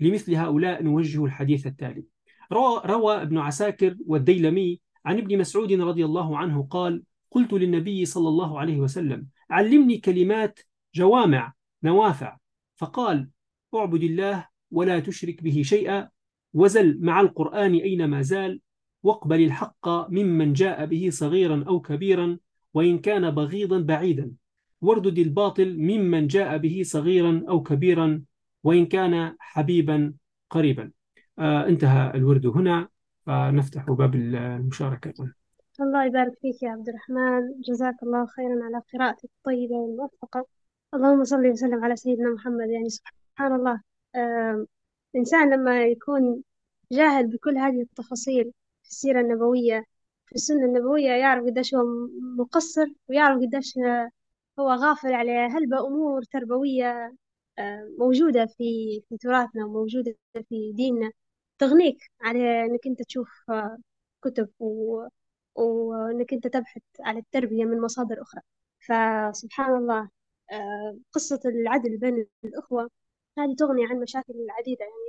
Speaker 3: لمثل هؤلاء نوجه الحديث التالي. روى ابن عساكر والديلمي عن ابن مسعود رضي الله عنه قال قلت للنبي صلى الله عليه وسلم علمني كلمات جوامع نوافع فقال اعبد الله ولا تشرك به شيئا. وزل مع القرآن أينما زال. واقبل الحق ممن جاء به صغيرا أو كبيرا وإن كان بغيضا بعيدا. واردد الباطل ممن جاء به صغيرا أو كبيرا وإن كان حبيبا قريبا. آه انتهى الورد هنا. فنفتح باب المشاركة.
Speaker 1: الله يبارك فيك يا عبد الرحمن. جزاك الله خيرا على قراءتك الطيبة والموفقة. اللهم صل وسلم على سيدنا محمد. يعني سبحان الله آه الإنسان لما يكون جاهل بكل هذه التفاصيل في السيرة النبوية. في السنة النبوية يعرف قديش هو مقصر ويعرف قديش هو غافل على هلبة أمور تربوية آه، موجودة في في تراثنا وموجودة في ديننا. تغنيك على إنك أنت تشوف آه، كتب و... وإنك أنت تبحث على التربية من مصادر أخرى. فسبحان الله آه، قصة العدل بين الأخوة هذه تغني عن مشاكل عديدة. يعني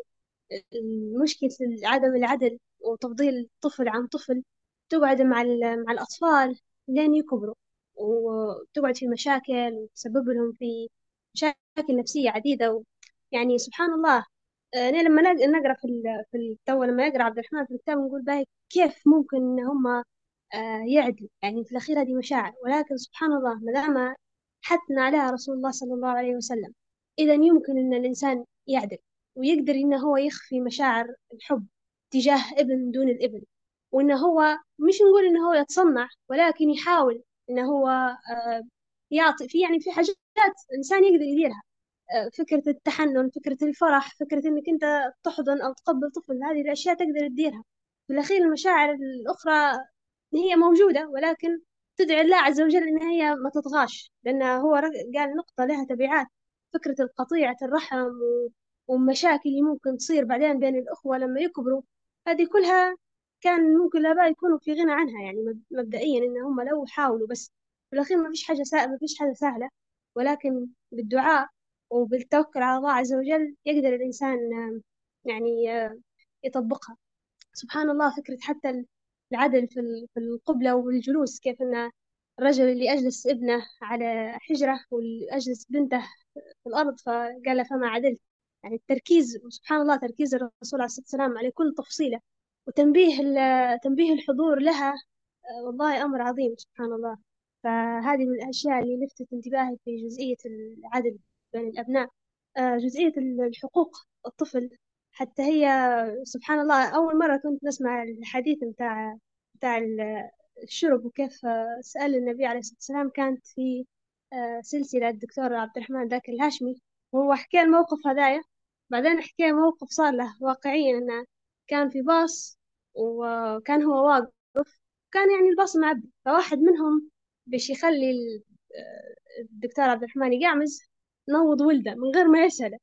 Speaker 1: مشكلة عدم العدل وتفضيل طفل عن طفل تقعد مع مع الأطفال لين يكبروا وتقعد في مشاكل وتسبب لهم في مشاكل نفسية عديدة. يعني سبحان الله أنا لما نقرأ في في التو لما يقرأ عبد الرحمن في الكتاب نقول باهي كيف ممكن إن هم آه، يعدلوا. يعني في الأخير هذه مشاعر. ولكن سبحان الله ما دام حثنا عليها رسول الله صلى الله عليه وسلم إذا يمكن إن الإنسان يعدل. ويقدر إنه هو يخفي مشاعر الحب تجاه ابن دون الابن وإنه هو مش نقول إنه هو يتصنع ولكن يحاول إنه هو آه، يعطي في يعني في حاجات إنسان يقدر يديرها آه، فكرة التحنن فكرة الفرح فكرة إنك أنت تحضن أو تقبل طفل هذه الأشياء تقدر تديرها. في الأخير المشاعر الأخرى هي موجودة ولكن تدعي الله عز وجل إن هي ما تطغاش لأن هو قال نقطة لها تبعات فكرة القطيعة الرحم والمشاكل اللي ممكن تصير بعدين بين الأخوة لما يكبروا هذه كلها كان ممكن الآباء يكونوا في غنى عنها يعني مبدئيا إن هم لو حاولوا بس في الأخير ما فيش حاجة سهلة ما فيش حاجة سهلة. ولكن بالدعاء وبالتوكل على الله عز وجل يقدر الإنسان يعني يطبقها. سبحان الله فكرة حتى العدل في القبلة والجلوس كيف أن الرجل اللي أجلس ابنه على حجرة واللي أجلس بنته في الأرض فقال فما عدلت. يعني التركيز سبحان الله تركيز الرسول عليه الصلاة والسلام على كل تفصيلة وتنبيه تنبيه الحضور لها والله أمر عظيم سبحان الله. فهذه من الأشياء اللي لفتت انتباهي في جزئية العدل بين الأبناء. آه، جزئية الحقوق الطفل حتى هي سبحان الله أول مرة كنت نسمع الحديث متاع متاع الشرب وكيف سأل النبي عليه الصلاة والسلام كانت في آه، سلسلة الدكتور عبد الرحمن ذاك الهاشمي وهو حكى الموقف هذايا. بعدين حكى موقف صار له واقعيا إنه كان في باص وكان هو واقف كان يعني الباص معبي فواحد منهم باش يخلي الدكتور عبد الرحمن يقعمز نوض ولده من غير ما يسأله.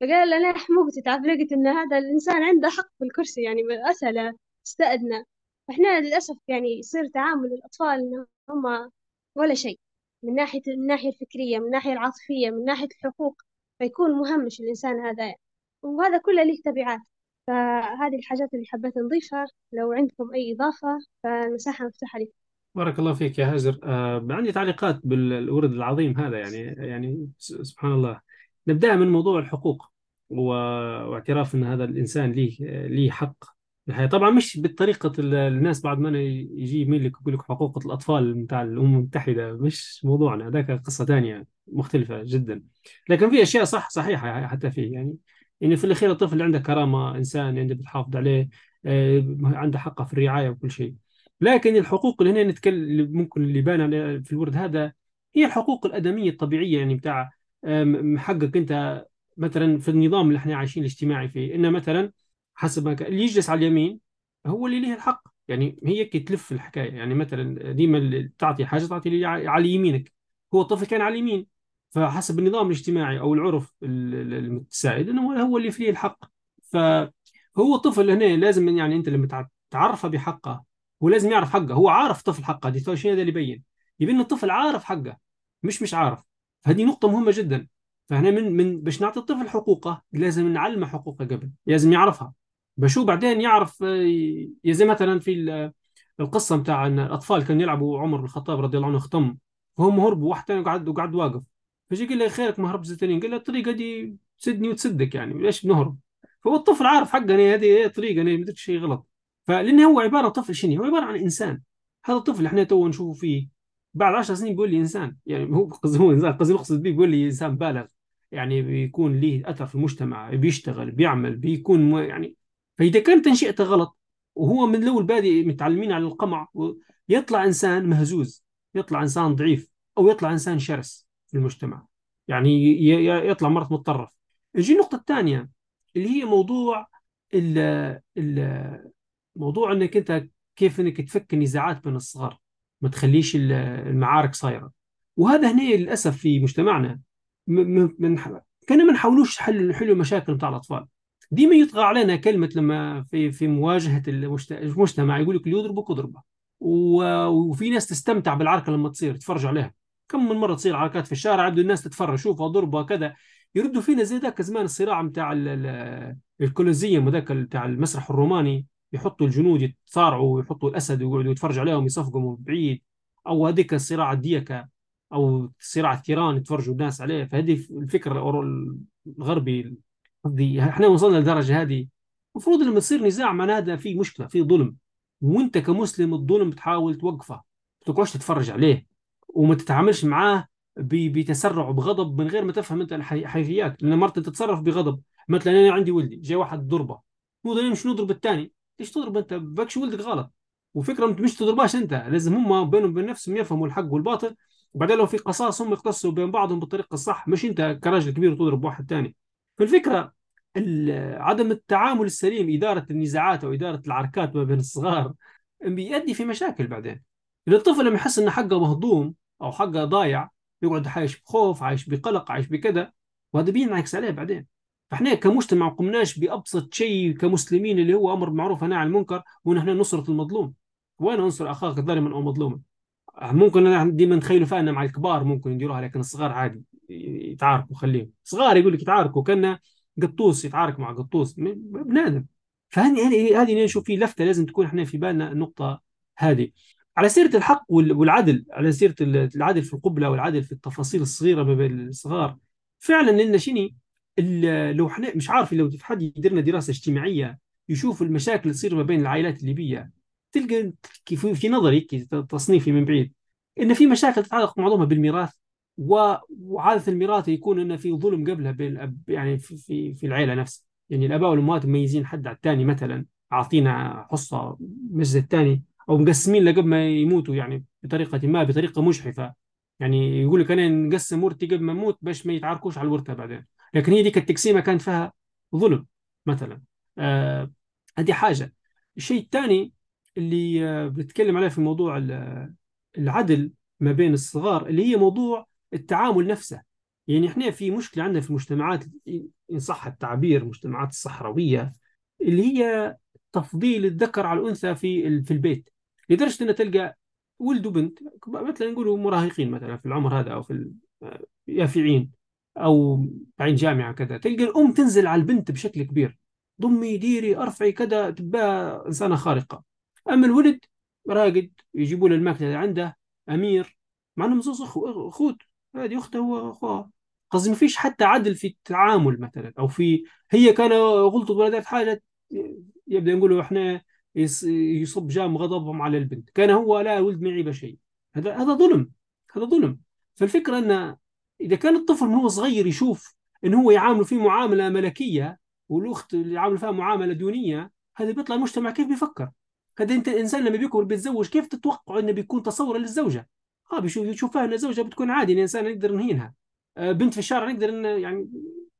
Speaker 1: فقال له لا حموقتي تعرف لقيت إن هذا الإنسان عنده حق في الكرسي يعني أسأله استأذنه. فإحنا للأسف يعني يصير تعامل الأطفال إن هم ولا شيء من ناحية من الناحية الفكرية من الناحية العاطفية من ناحية الحقوق. فيكون مهمش الإنسان هذا وهذا كله له تبعات. فهذه الحاجات اللي حبيت نضيفها لو عندكم أي إضافة فالمساحة مفتوحة لكم
Speaker 3: بارك الله فيك يا هاجر. آه عندي تعليقات بالورد العظيم هذا يعني يعني سبحان الله. نبدأ من موضوع الحقوق واعتراف أن هذا الإنسان ليه ليه حق. الحياة. طبعا مش بطريقة الناس بعد ما يجي يميل لك يقول لك حقوق الأطفال بتاع الأمم المتحدة مش موضوعنا. هذاك قصة ثانية مختلفة جدا. لكن في أشياء صح صحيحة حتى فيه. يعني يعني في الأخير الطفل عنده كرامة إنسان عنده بتحافظ عليه آه، عنده حقه في الرعاية وكل شيء. لكن الحقوق اللي هنا نتكلم ممكن اللي بان في الورد هذا هي الحقوق الأدمية الطبيعية. يعني بتاع محقق أنت مثلا في النظام اللي إحنا عايشين الاجتماعي فيه. إنه مثلا حسب ما كان اللي يجلس على اليمين هو اللي له الحق. يعني هي تلف الحكاية. يعني مثلا ديما تعطي حاجة تعطي على يمينك. هو الطفل كان على اليمين. فحسب النظام الاجتماعي أو العرف السائد إنه هو اللي فيه الحق. فهو الطفل هنا لازم يعني أنت لما تعرفه بحقه هو لازم يعرف حقه. هو عارف طفل حقه. دي شيء هذا اللي يبين. يبين الطفل عارف حقه مش مش عارف. فهذه نقطة مهمة جدا. فاحنا من من باش نعطي الطفل حقوقه لازم نعلمه حقوقه قبل. لازم يعرفها. بشو بعدين يعرف يا زي مثلا في القصة بتاع إن الأطفال كانوا يلعبوا عمر بن الخطاب رضي الله عنه ختم فهم هربوا واحد ثاني قعد وقعد واقف. فجي قال له خيرك ما هربت زي قال له الطريقة دي تسدني وتسدك يعني ليش بنهرب؟ فهو الطفل عارف حقه هذه طريقة أنا ما شيء غلط. فلأن هو عبارة طفل شنو؟ هو عبارة عن إنسان. هذا الطفل إحنا تو نشوفه فيه بعد 10 سنين بيقول لي إنسان. يعني هو قصدي هو إنسان. قصدي اقصد بيه بيقول لي إنسان بالغ. يعني بيكون ليه أثر في المجتمع بيشتغل بيعمل بيكون يعني فإذا كان تنشئته غلط وهو من الأول بادئ متعلمين على القمع يطلع إنسان مهزوز يطلع إنسان ضعيف أو يطلع إنسان شرس في المجتمع. يعني يطلع مرة متطرف. يجي النقطة الثانية اللي هي موضوع ال ال موضوع إنك أنت كيف إنك تفك النزاعات بين الصغار ما تخليش المعارك صايرة. وهذا هنا للأسف في مجتمعنا من كنا ما نحاولوش حل نحل المشاكل بتاع الأطفال. ديما يطغى علينا كلمة لما في في مواجهة المجتمع يقول لك اللي يضربك اضربه وفي ناس تستمتع بالعركة لما تصير تتفرج عليها. كم من مرة تصير عركات في الشارع يبدو الناس تتفرج شوفها ضربة كذا. يردوا فينا زي ذاك زمان الصراع بتاع الكولوزيوم وذاك بتاع المسرح الروماني. يحطوا الجنود يتصارعوا ويحطوا الأسد ويقعدوا يتفرجوا عليهم يصفقوا من بعيد. أو هذيك الصراع الديكا أو صراع التيران يتفرجوا الناس عليه. فهذه الفكر الغربي قصدي إحنا وصلنا للدرجه هذه. المفروض لما تصير نزاع معناه هذا في مشكلة في ظلم وأنت كمسلم الظلم بتحاول توقفه ما تقعدش تتفرج عليه وما تتعاملش معاه بتسرع وبغضب من غير ما تفهم أنت الحيثيات. لأن مرات تتصرف بغضب مثلا أنا عندي ولدي جاي واحد ضربة مو مش نضرب الثاني؟ ليش تضرب أنت؟ بكش ولدك غلط. وفكرة مش تضرباش أنت لازم هم بينهم وبين نفسهم يفهموا الحق والباطل. وبعدين لو في قصاص هم يقتصوا بين بعضهم بالطريقة الصح. مش أنت كراجل كبير تضرب واحد ثاني. فالفكرة عدم التعامل السليم إدارة النزاعات أو إدارة العركات ما بين الصغار بيؤدي في مشاكل بعدين. إذا الطفل لما يحس إن حقه مهضوم أو حقه ضايع يقعد عايش بخوف عايش بقلق عايش بكذا وهذا بينعكس عليه بعدين. فإحنا كمجتمع قمناش بأبسط شيء كمسلمين اللي هو أمر بالمعروف عن المنكر ونحن نصرة المظلوم. وين أنصر أخاك ظالما أو مظلوما ممكن ديما نتخيلوا فيها مع الكبار ممكن يديروها لكن الصغار عادي. يتعاركوا خليهم. صغار يقول لك يتعاركوا كان قطوس يتعارك مع قطوس بنادم فهذه هذه نشوف في لفتة لازم تكون إحنا في بالنا النقطة هذه. على سيرة الحق والعدل على سيرة العدل في القبلة والعدل في التفاصيل الصغيرة ما بين الصغار. فعلا لأن شني لو إحنا مش عارف لو حد يدير لنا دراسة اجتماعية يشوف المشاكل اللي تصير ما بين العائلات الليبية تلقى في نظري تصنيفي من بعيد إن في مشاكل تتعلق معظمها بالميراث. وعادة الميراث يكون إنه في ظلم قبلها بين الاب يعني في في, العيلة نفسها. يعني الأباء والامهات مميزين حد على الثاني مثلا عاطينا حصة زي الثاني أو مقسمين قبل ما يموتوا يعني بطريقة ما بطريقة مجحفة. يعني يقول لك أنا نقسم ورثتي قبل ما أموت باش ما يتعاركوش على الورثة بعدين. لكن هي ديك التقسيمة كانت فيها ظلم مثلا. آه هذه حاجة. الشيء الثاني اللي آه بنتكلم عليه في موضوع العدل ما بين الصغار اللي هي موضوع التعامل نفسه. يعني إحنا في مشكلة عندنا في المجتمعات إن صح التعبير المجتمعات الصحراوية اللي هي تفضيل الذكر على الأنثى في في البيت. لدرجة ان تلقى ولد وبنت مثلا نقولوا مراهقين مثلا في العمر هذا أو في يافعين أو بعين جامعة كذا تلقى الأم تنزل على البنت بشكل كبير. ضمي ديري أرفعي كذا تبقى إنسانة خارقة. أما الولد راقد يجيبوا له الماكلة اللي عنده أمير مع انهم زوز أخوت. هذه اخته هو أخوها. قصدي ما فيش حتى عدل في التعامل مثلا أو في هي كان غلطت ولدت حاجة يبدأ نقولوا إحنا يصب جام غضبهم على البنت. كان هو لا ولد ما يعيب شيء. هذا هذا ظلم. هذا ظلم. فالفكرة إن إذا كان الطفل من هو صغير يشوف إن هو يعامله فيه معاملة ملكية والأخت اللي يعامل فيها معاملة دونية هذا بيطلع المجتمع كيف بيفكر؟ هذا أنت الانسان لما بيكبر بيتزوج كيف تتوقع إنه بيكون تصوره للزوجة؟ آه بيشوف يشوفها إن الزوجة بتكون عادي الإنسان يقدر ينهينها. آه بنت في الشارع نقدر يعني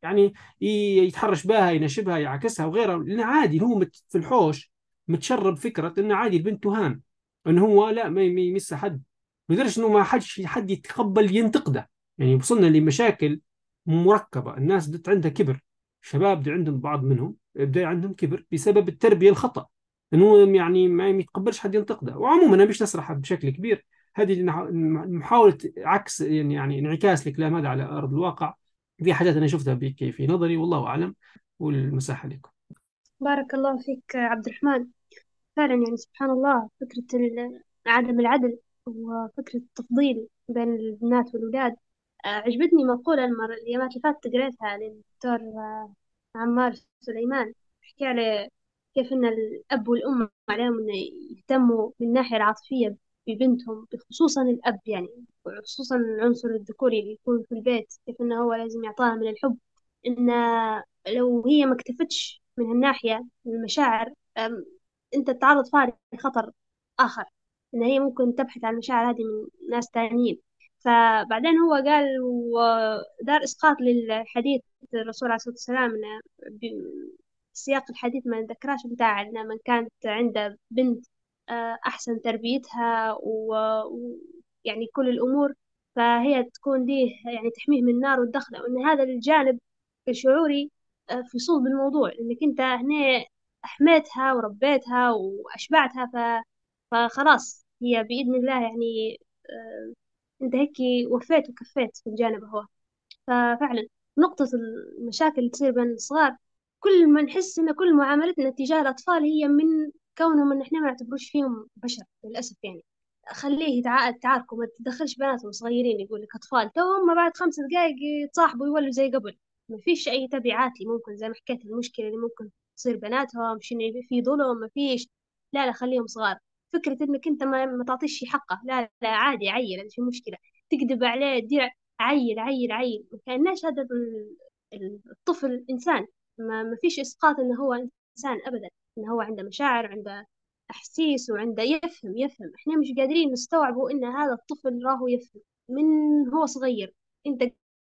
Speaker 3: يعني يتحرش بها ينشبها يعكسها وغيرها لأنه عادي هو في الحوش متشرب فكرة انه عادي البنت تهان انه هو لا ما يمس حد. لدرجه إنه ما حدش حد يتقبل ينتقده. يعني وصلنا لمشاكل مركبة. الناس بدت عندها كبر. شباب عندهم بعض منهم بدا عندهم كبر بسبب التربية الخطأ. انه يعني ما يتقبلش حد ينتقده. وعموما أنا مش نسرح بشكل كبير. هذه محاولة عكس يعني يعني انعكاس الكلام هذا على أرض الواقع. في حاجات أنا شفتها في نظري والله أعلم والمساحة لكم.
Speaker 1: بارك الله فيك عبد الرحمن. فعلا يعني سبحان الله فكرة عدم العدل وفكرة التفضيل بين البنات والولاد عجبتني مقولة المرة الأيامات اللي فاتت قريتها للدكتور عمار سليمان. حكى على كيف إن الأب والأم عليهم إنه يهتموا من الناحية العاطفية ببنتهم خصوصا الأب يعني خصوصا العنصر الذكوري اللي يكون في البيت كيف إنه هو لازم يعطاها من الحب. إن لو هي ما اكتفتش من هالناحية من المشاعر أنت تتعرض فيها لخطر آخر. إن هي ممكن تبحث عن المشاعر هذه من ناس تانيين. فبعدين هو قال ودار إسقاط للحديث الرسول عليه الصلاة والسلام إنه سياق الحديث ما نذكراش بتاع إن من كانت عنده بنت أحسن تربيتها ويعني كل الأمور فهي تكون ليه يعني تحميه من النار والدخلة. وإن هذا الجانب الشعوري في صلب الموضوع. إنك أنت هنا حميتها وربيتها وأشبعتها ف... فخلاص هي بإذن الله يعني أنت هيك وفيت وكفيت في الجانب هو. ففعلا نقطة المشاكل اللي تصير بين الصغار كل ما نحس إن كل معاملتنا تجاه الأطفال هي من كونهم إن إحنا ما نعتبروش فيهم بشر للأسف يعني. خليه يتعاركوا ما تدخلش بناتهم صغيرين يقول لك أطفال. تو هم بعد خمس دقائق يتصاحبوا يولوا زي قبل. ما فيش أي تبعات اللي ممكن زي ما حكيت المشكلة اللي ممكن تصير بناتهم شنو في ظلم ما فيش. لا لا خليهم صغار. فكرة إنك أنت ما, ما تعطيش حقه. لا لا عادي عيل في مشكلة. تكذب عليه تدير عيل عيل عيل. ما كأناش هذا الطفل إنسان. ما, ما فيش إسقاط إنه هو إنسان أبدا. إنه هو عنده مشاعر عنده أحاسيس وعنده يفهم يفهم. إحنا مش قادرين نستوعبوا إن هذا الطفل راهو يفهم. من هو صغير؟ أنت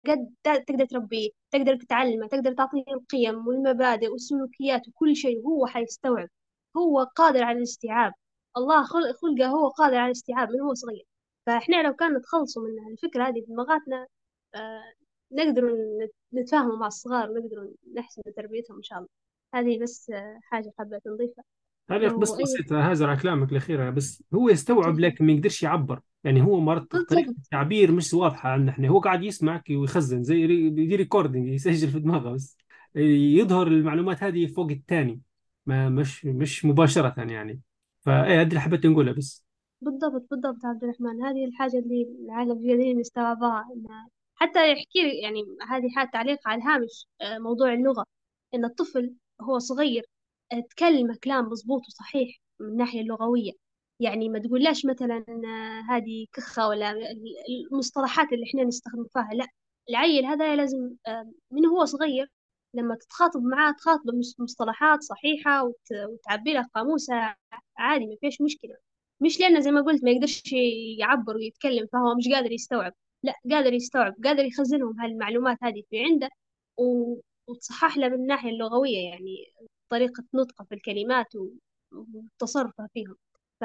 Speaker 1: قد تقدر تربيه تقدر تعلمه تقدر تعطيه القيم والمبادئ والسلوكيات وكل شيء هو حيستوعب. هو قادر على الاستيعاب. الله خلقه هو قادر على الاستيعاب من هو صغير. فإحنا لو كان نتخلصوا من الفكرة هذه في دماغاتنا آه نقدر نتفاهموا مع الصغار ونقدر نحسن تربيتهم إن شاء الله. هذه بس حاجة حابة نضيفها
Speaker 3: تعليق بس بسيط هاجر على كلامك الأخيرة بس هو يستوعب لكن ما يقدرش يعبر. يعني هو مرات طريقة التعبير مش واضحة عندنا إحنا. هو قاعد يسمعك ويخزن زي دي ريكوردينج يسجل في دماغه بس. يظهر المعلومات هذه فوق الثاني. ما مش مش مباشرة يعني. فايه هذه اللي حبيت نقولها بس.
Speaker 1: بالضبط بالضبط عبد الرحمن. هذه الحاجة اللي العالم جديد يستوعبها حتى يحكي يعني هذه حاجة تعليق على الهامش آه، موضوع اللغة. إن الطفل هو صغير آه، تكلم كلام مضبوط وصحيح من الناحية اللغوية. يعني ما تقوللاش مثلا آه، هذه كخة ولا المصطلحات اللي إحنا نستخدم فيها لا العيل هذا لازم من هو صغير لما تتخاطب معاه تخاطب بمصطلحات صحيحة وتعبي له قاموسة عادي ما فيش مشكلة. مش لأنه زي ما قلت ما يقدرش يعبر ويتكلم فهو مش قادر يستوعب. لا قادر يستوعب قادر يخزنهم هالمعلومات هذه في عنده وتصحح له من الناحية اللغوية يعني طريقة نطقه في الكلمات وتصرفه فيهم. ف...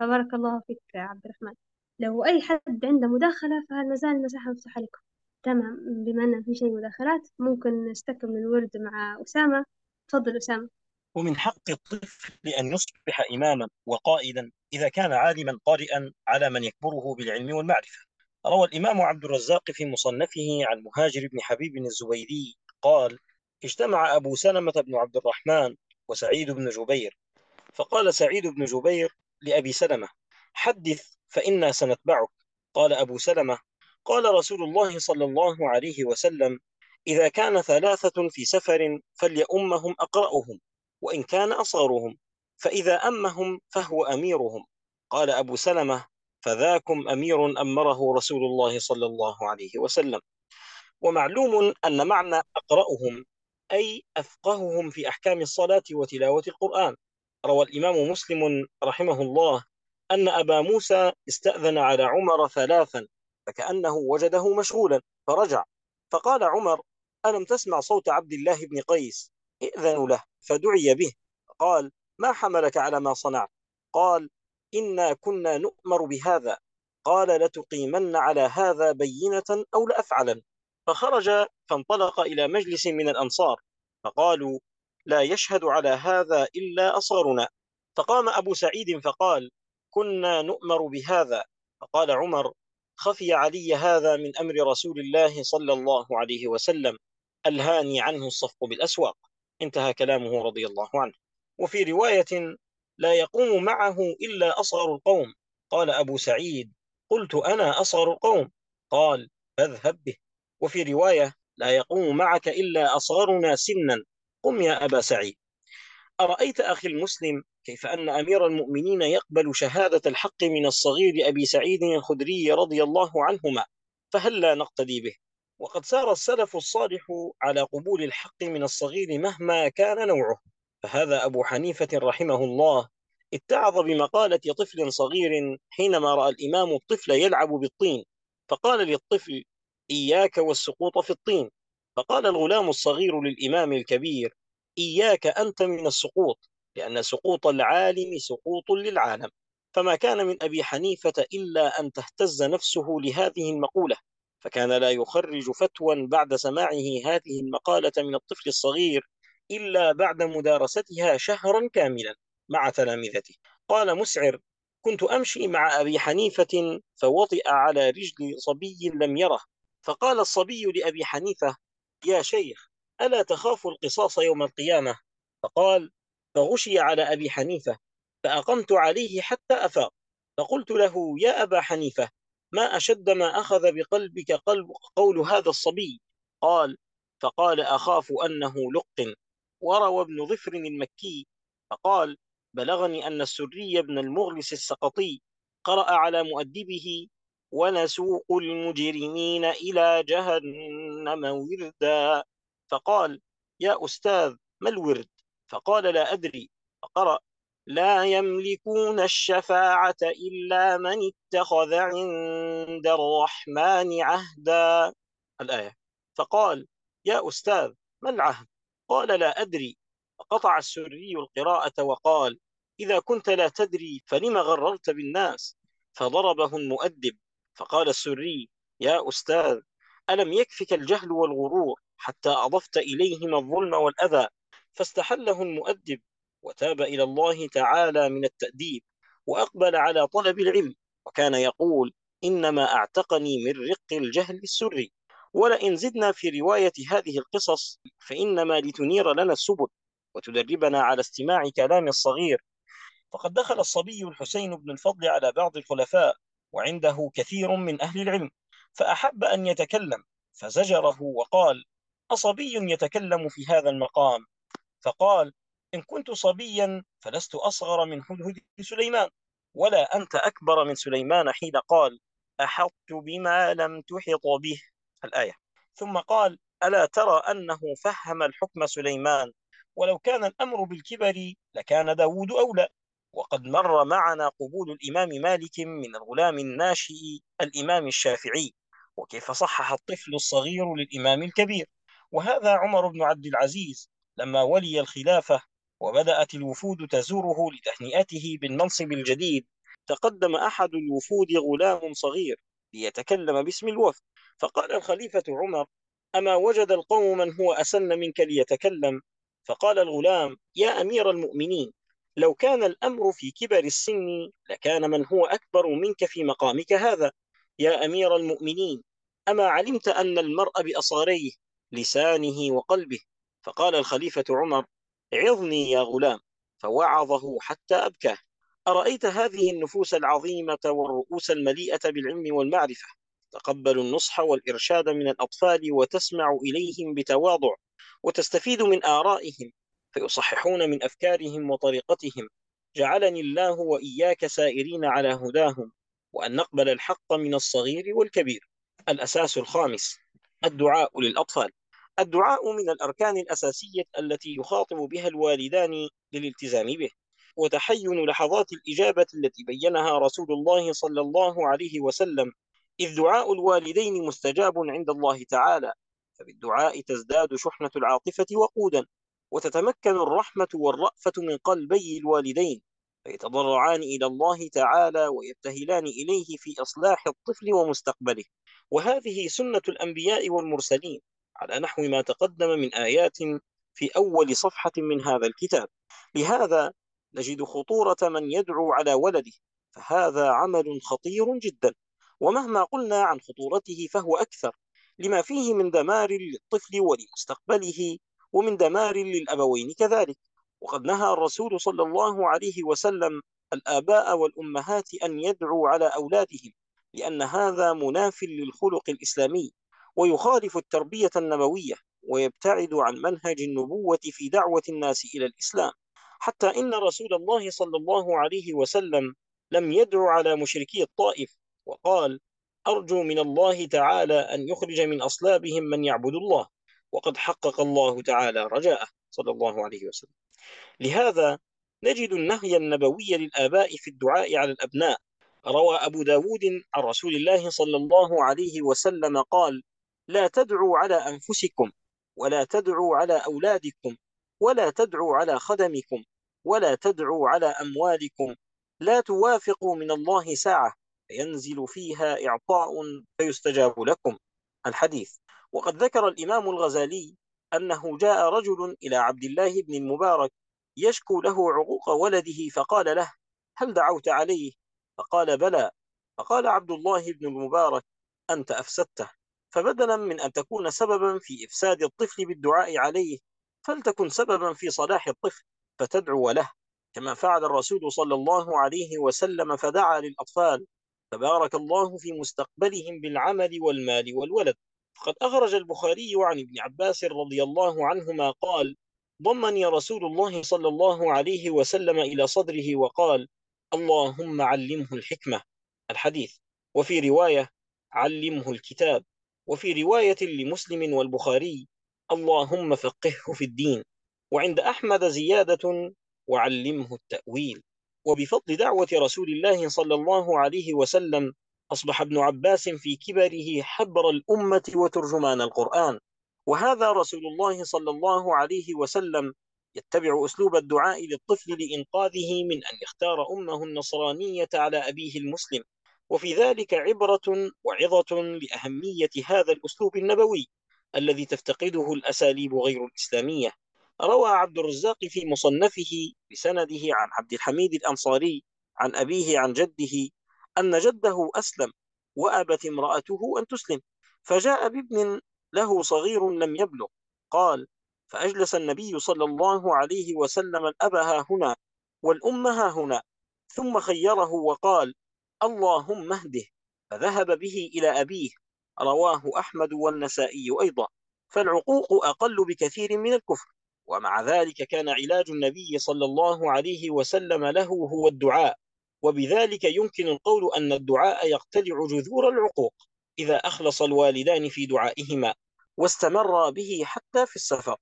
Speaker 1: فبارك الله فيك عبد الرحمن. لو أي حد عنده مداخلة فما زال المساحة مفتوحة لكم؟ تمام. بما أن في شيء مداخلات ممكن نستكمل الورد مع أسامة. تفضل أسامة.
Speaker 4: ومن حق الطفل أن يصبح إماما وقائدا إذا كان عالما قارئا على من يكبره بالعلم والمعرفة. روى الإمام عبد الرزاق في مصنفه عن مهاجر بن حبيب الزبيدي قال اجتمع أبو سلمة بن عبد الرحمن وسعيد بن جبير. فقال سعيد بن جبير لأبي سلمة حدث فإنا سنتبعك. قال أبو سلمة قال رسول الله صلى الله عليه وسلم إذا كان ثلاثة في سفر فليؤمهم أقرأهم وإن كان أصغرهم فإذا أمهم فهو أميرهم. قال أبو سلمة فذاكم أمير أمره رسول الله صلى الله عليه وسلم. ومعلوم أن معنى أقرأهم أي أفقههم في أحكام الصلاة وتلاوة القرآن. روى الإمام مسلم رحمه الله أن أبا موسى استأذن على عمر ثلاثا فكأنه وجده مشغولا فرجع. فقال عمر ألم تسمع صوت عبد الله بن قيس؟ ائذن له. فدعي به. قال ما حملك على ما صنعت؟ قال إنا كنا نؤمر بهذا. قال لتقيمن على هذا بينة أو لأفعلن. فخرج فانطلق إلى مجلس من الأنصار فقالوا لا يشهد على هذا إلا أصغرنا. فقام أبو سعيد فقال كنا نؤمر بهذا. فقال عمر خفي علي هذا من أمر رسول الله صلى الله عليه وسلم ألهاني عنه الصفق بالأسواق. انتهى كلامه رضي الله عنه. وفي رواية لا يقوم معه إلا أصغر القوم. قال أبو سعيد قلت أنا أصغر القوم. قال فاذهب به. وفي رواية لا يقوم معك إلا أصغرنا سنا. قم يا أبا سعيد. أرأيت أخي المسلم كيف أن أمير المؤمنين يقبل شهادة الحق من الصغير أبي سعيد الخدري رضي الله عنهما فهل لا نقتدي به؟ وقد سار السلف الصالح على قبول الحق من الصغير مهما كان نوعه. فهذا أبو حنيفة رحمه الله اتعظ بمقالة طفل صغير حينما رأى الإمام الطفل يلعب بالطين فقال للطفل إياك والسقوط في الطين. فقال الغلام الصغير للإمام الكبير إياك أنت من السقوط لأن سقوط العالم سقوط للعالم. فما كان من أبي حنيفة إلا أن تهتز نفسه لهذه المقولة. فكان لا يخرج فتوى بعد سماعه هذه المقالة من الطفل الصغير إلا بعد مدارستها شهرا كاملا مع تلامذته. قال مسعر كنت أمشي مع أبي حنيفة فوطئ على رجل صبي لم يره. فقال الصبي لأبي حنيفة يا شيخ ألا تخاف القصاص يوم القيامة؟ فقال فغشي على أبي حنيفة فأقمت عليه حتى أفاق. فقلت له يا أبا حنيفة ما أشد ما أخذ بقلبك قلب قول هذا الصبي؟ قال فقال أخاف أنه لق. وروى ابن ظفر المكي. فقال بلغني أن السري بن المغلس السقطي قرأ على مؤدبه ونسوق المجرمين إلى جهنم وردا. فقال يا أستاذ ما الورد؟ فقال لا أدري. فقرأ لا يملكون الشفاعة إلا من اتخذ عند الرحمن عهدا. الآية. فقال يا أستاذ ما العهد؟ قال لا أدري. فقطع السري القراءة وقال إذا كنت لا تدري فلم غررت بالناس؟ فضربه المؤدب. فقال السري يا أستاذ ألم يكفك الجهل والغرور حتى أضفت إليهما الظلم والأذى؟ فاستحله المؤدب وتاب إلى الله تعالى من التأديب وأقبل على طلب العلم وكان يقول إنما أعتقني من رق الجهل السري. ولئن زدنا في رواية هذه القصص فإنما لتنير لنا السبل وتدربنا على استماع كلام الصغير فقد دخل الصبي الحسين بن الفضل على بعض الخلفاء وعنده كثير من أهل العلم فأحب أن يتكلم. فزجره وقال أصبي يتكلم في هذا المقام؟ فقال إن كنت صبيا فلست أصغر من هدهد سليمان ولا أنت أكبر من سليمان. حين قال أحطت بما لم تحط به. الآية. ثم قال ألا ترى أنه فهم الحكم سليمان؟ ولو كان الأمر بالكبر لكان داود أولى. وقد مر معنا قبول الإمام مالك من الغلام الناشئ الإمام الشافعي وكيف صحح الطفل الصغير للإمام الكبير. وهذا عمر بن عبد العزيز لما ولي الخلافة وبدأت الوفود تزوره لتهنئته بالمنصب الجديد تقدم أحد الوفود غلام صغير ليتكلم باسم الوفد. فقال الخليفة عمر أما وجد القوم من هو أسن منك ليتكلم؟ فقال الغلام يا أمير المؤمنين لو كان الأمر في كبر السن لكان من هو أكبر منك في مقامك هذا يا أمير المؤمنين. أما علمت أن المرء بأصغريه لسانه وقلبه؟ فقال الخليفة عمر عظني يا غلام. فوعظه حتى أبكاه. أرأيت هذه النفوس العظيمة والرؤوس المليئة بالعلم والمعرفة؟ تقبل النصح والإرشاد من الأطفال وتسمع إليهم بتواضع وتستفيد من آرائهم. فيصححون من أفكارهم وطريقتهم. جعلني الله وإياك سائرين على هداهم وأن نقبل الحق من الصغير والكبير. الأساس الخامس الدعاء للأطفال. الدعاء من الأركان الأساسية التي يخاطب بها الوالدان للالتزام به. وتحين لحظات الإجابة التي بينها رسول الله صلى الله عليه وسلم. إذ دعاء الوالدين مستجاب عند الله تعالى فبالدعاء تزداد شحنة العاطفة وقودا. وتتمكن الرحمة والرأفة من قلبي الوالدين فيتضرعان إلى الله تعالى ويبتهلان إليه في إصلاح الطفل ومستقبله. وهذه سنة الأنبياء والمرسلين على نحو ما تقدم من آيات في أول صفحة من هذا الكتاب. لهذا نجد خطورة من يدعو على ولده فهذا عمل خطير جدا. ومهما قلنا عن خطورته فهو أكثر لما فيه من دمار للطفل ولمستقبله ومن دمار للأبوين كذلك. وقد نهى الرسول صلى الله عليه وسلم الآباء والأمهات أن يدعوا على أولادهم لأن هذا مناف للخلق الإسلامي. ويخالف التربية النبوية ويبتعد عن منهج النبوة في دعوة الناس إلى الإسلام. حتى إن رسول الله صلى الله عليه وسلم لم يدعو على مشركي الطائف وقال أرجو من الله تعالى أن يخرج من أصلابهم من يعبد الله. وقد حقق الله تعالى رجاءه صلى الله عليه وسلم. لهذا نجد النهي النبوي للآباء في الدعاء على الأبناء. روى أبو داود عن رسول الله صلى الله عليه وسلم قال لا تدعوا على أنفسكم ولا تدعوا على أولادكم ولا تدعوا على خدمكم ولا تدعوا على أموالكم. لا توافقوا من الله ساعة فينزل فيها إعطاء فيستجاب لكم. الحديث. وقد ذكر الإمام الغزالي أنه جاء رجل إلى عبد الله بن المبارك يشكو له عقوق ولده فقال له هل دعوت عليه؟ فقال بلى. فقال عبد الله بن المبارك أنت أفسدته. فبدلا من أن تكون سببا في إفساد الطفل بالدعاء عليه فلتكن سببا في صلاح الطفل فتدعو له. كما فعل الرسول صلى الله عليه وسلم فدعا للأطفال فبارك الله في مستقبلهم بالعمل والمال والولد. فقد أخرج البخاري عن ابن عباس رضي الله عنهما قال ضمني رسول الله صلى الله عليه وسلم إلى صدره وقال اللهم علمه الحكمة الحديث. وفي رواية علمه الكتاب وفي رواية لمسلم والبخاري اللهم فقهه في الدين وعند أحمد زيادة وعلمه التأويل وبفضل دعوة رسول الله صلى الله عليه وسلم أصبح ابن عباس في كبره حبر الأمة وترجمان القرآن. وهذا رسول الله صلى الله عليه وسلم يتبع أسلوب الدعاء للطفل لإنقاذه من أن يختار أمه النصرانية على أبيه المسلم. وفي ذلك عبرة وعظة لأهمية هذا الأسلوب النبوي الذي تفتقده الأساليب غير الإسلامية. روى عبد الرزاق في مصنفه بسنده عن عبد الحميد الأنصاري عن أبيه عن جده أن جده أسلم وأبت امرأته أن تسلم فجاء بابن له صغير لم يبلغ قال فأجلس النبي صلى الله عليه وسلم الأب ها هنا والأم ها هنا ثم خيره وقال اللهم اهده فذهب به إلى أبيه رواه أحمد والنسائي أيضا فالعقوق أقل بكثير من الكفر ومع ذلك كان علاج النبي صلى الله عليه وسلم له هو الدعاء. وبذلك يمكن القول أن الدعاء يقتلع جذور العقوق إذا أخلص الوالدان في دعائهما واستمر به حتى في السفر.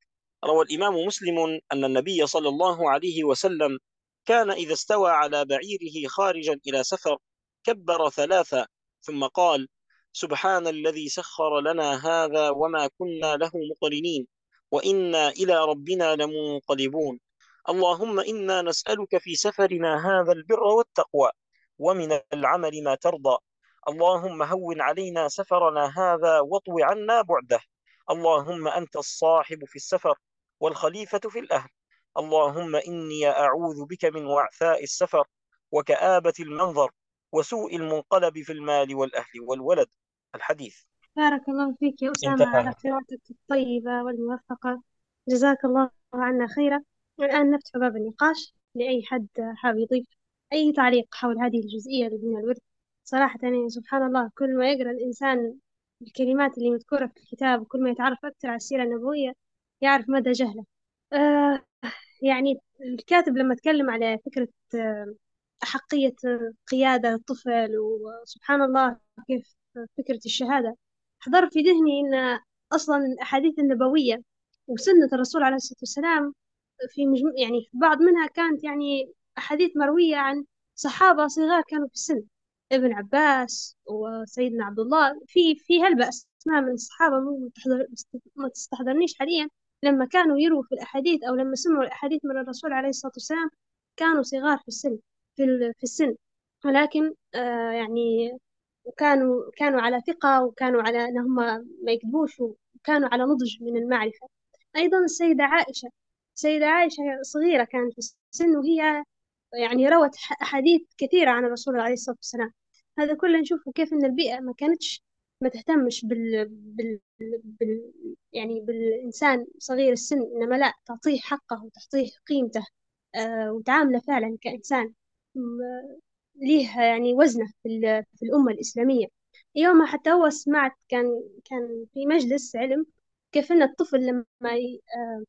Speaker 4: روى الإمام مسلم أن النبي صلى الله عليه وسلم كان إذا استوى على بعيره خارجا إلى سفر كبر ثلاثة ثم قال سبحان الذي سخر لنا هذا وما كنا له مقرنين وإنا إلى ربنا لمنقلبون. اللهم إنا نسألك في سفرنا هذا البر والتقوى ومن العمل ما ترضى. اللهم هون علينا سفرنا هذا واطو عنا بعده. اللهم أنت الصاحب في السفر والخليفة في الأهل. اللهم إني أعوذ بك من وعثاء السفر وكآبة المنظر وسوء المنقلب في المال والأهل والولد. الحديث.
Speaker 1: بارك الله فيك يا أسامة على قراءتك الطيبة والموفقة. جزاك الله عنا خيرا. والآن نفتح باب النقاش لأي حد حاب يضيف أي تعليق حول هذه الجزئية من الورد. صراحة يعني سبحان الله كل ما يقرأ الإنسان الكلمات اللي مذكورة في الكتاب وكل ما يتعرف أكثر على السيرة النبوية يعرف مدى جهله. آه يعني الكاتب لما تكلم على فكرة آه أحقية قيادة الطفل وسبحان الله كيف فكرة الشهادة حضر في ذهني إن أصلا الأحاديث النبوية وسنة الرسول عليه الصلاة والسلام في مجموع يعني في بعض منها كانت يعني أحاديث مروية عن صحابة صغار كانوا في السن ابن عباس وسيدنا عبد الله في في هالبأس أسماء من الصحابة ما تستحضرنيش حاليا لما كانوا يرووا في الأحاديث أو لما سمعوا الأحاديث من الرسول عليه الصلاة والسلام كانوا صغار في السن في في السن. ولكن آه يعني وكانوا كانوا على ثقة وكانوا على أن هم ما يكذبوش وكانوا على نضج من المعرفة. أيضا السيدة عائشة السيدة عائشة صغيرة كانت في السن وهي يعني روت أحاديث كثيرة عن الرسول عليه الصلاة والسلام. هذا كله نشوفه كيف إن البيئة ما كانتش ما تهتمش بال, بال... بال... يعني بالإنسان صغير السن إنما لا تعطيه حقه وتعطيه قيمته آه وتعامله فعلا كإنسان ليه يعني وزنه في, ال- في الأمة الإسلامية. يومها حتى هو سمعت كان كان في مجلس علم كيف إن الطفل لما ي... آه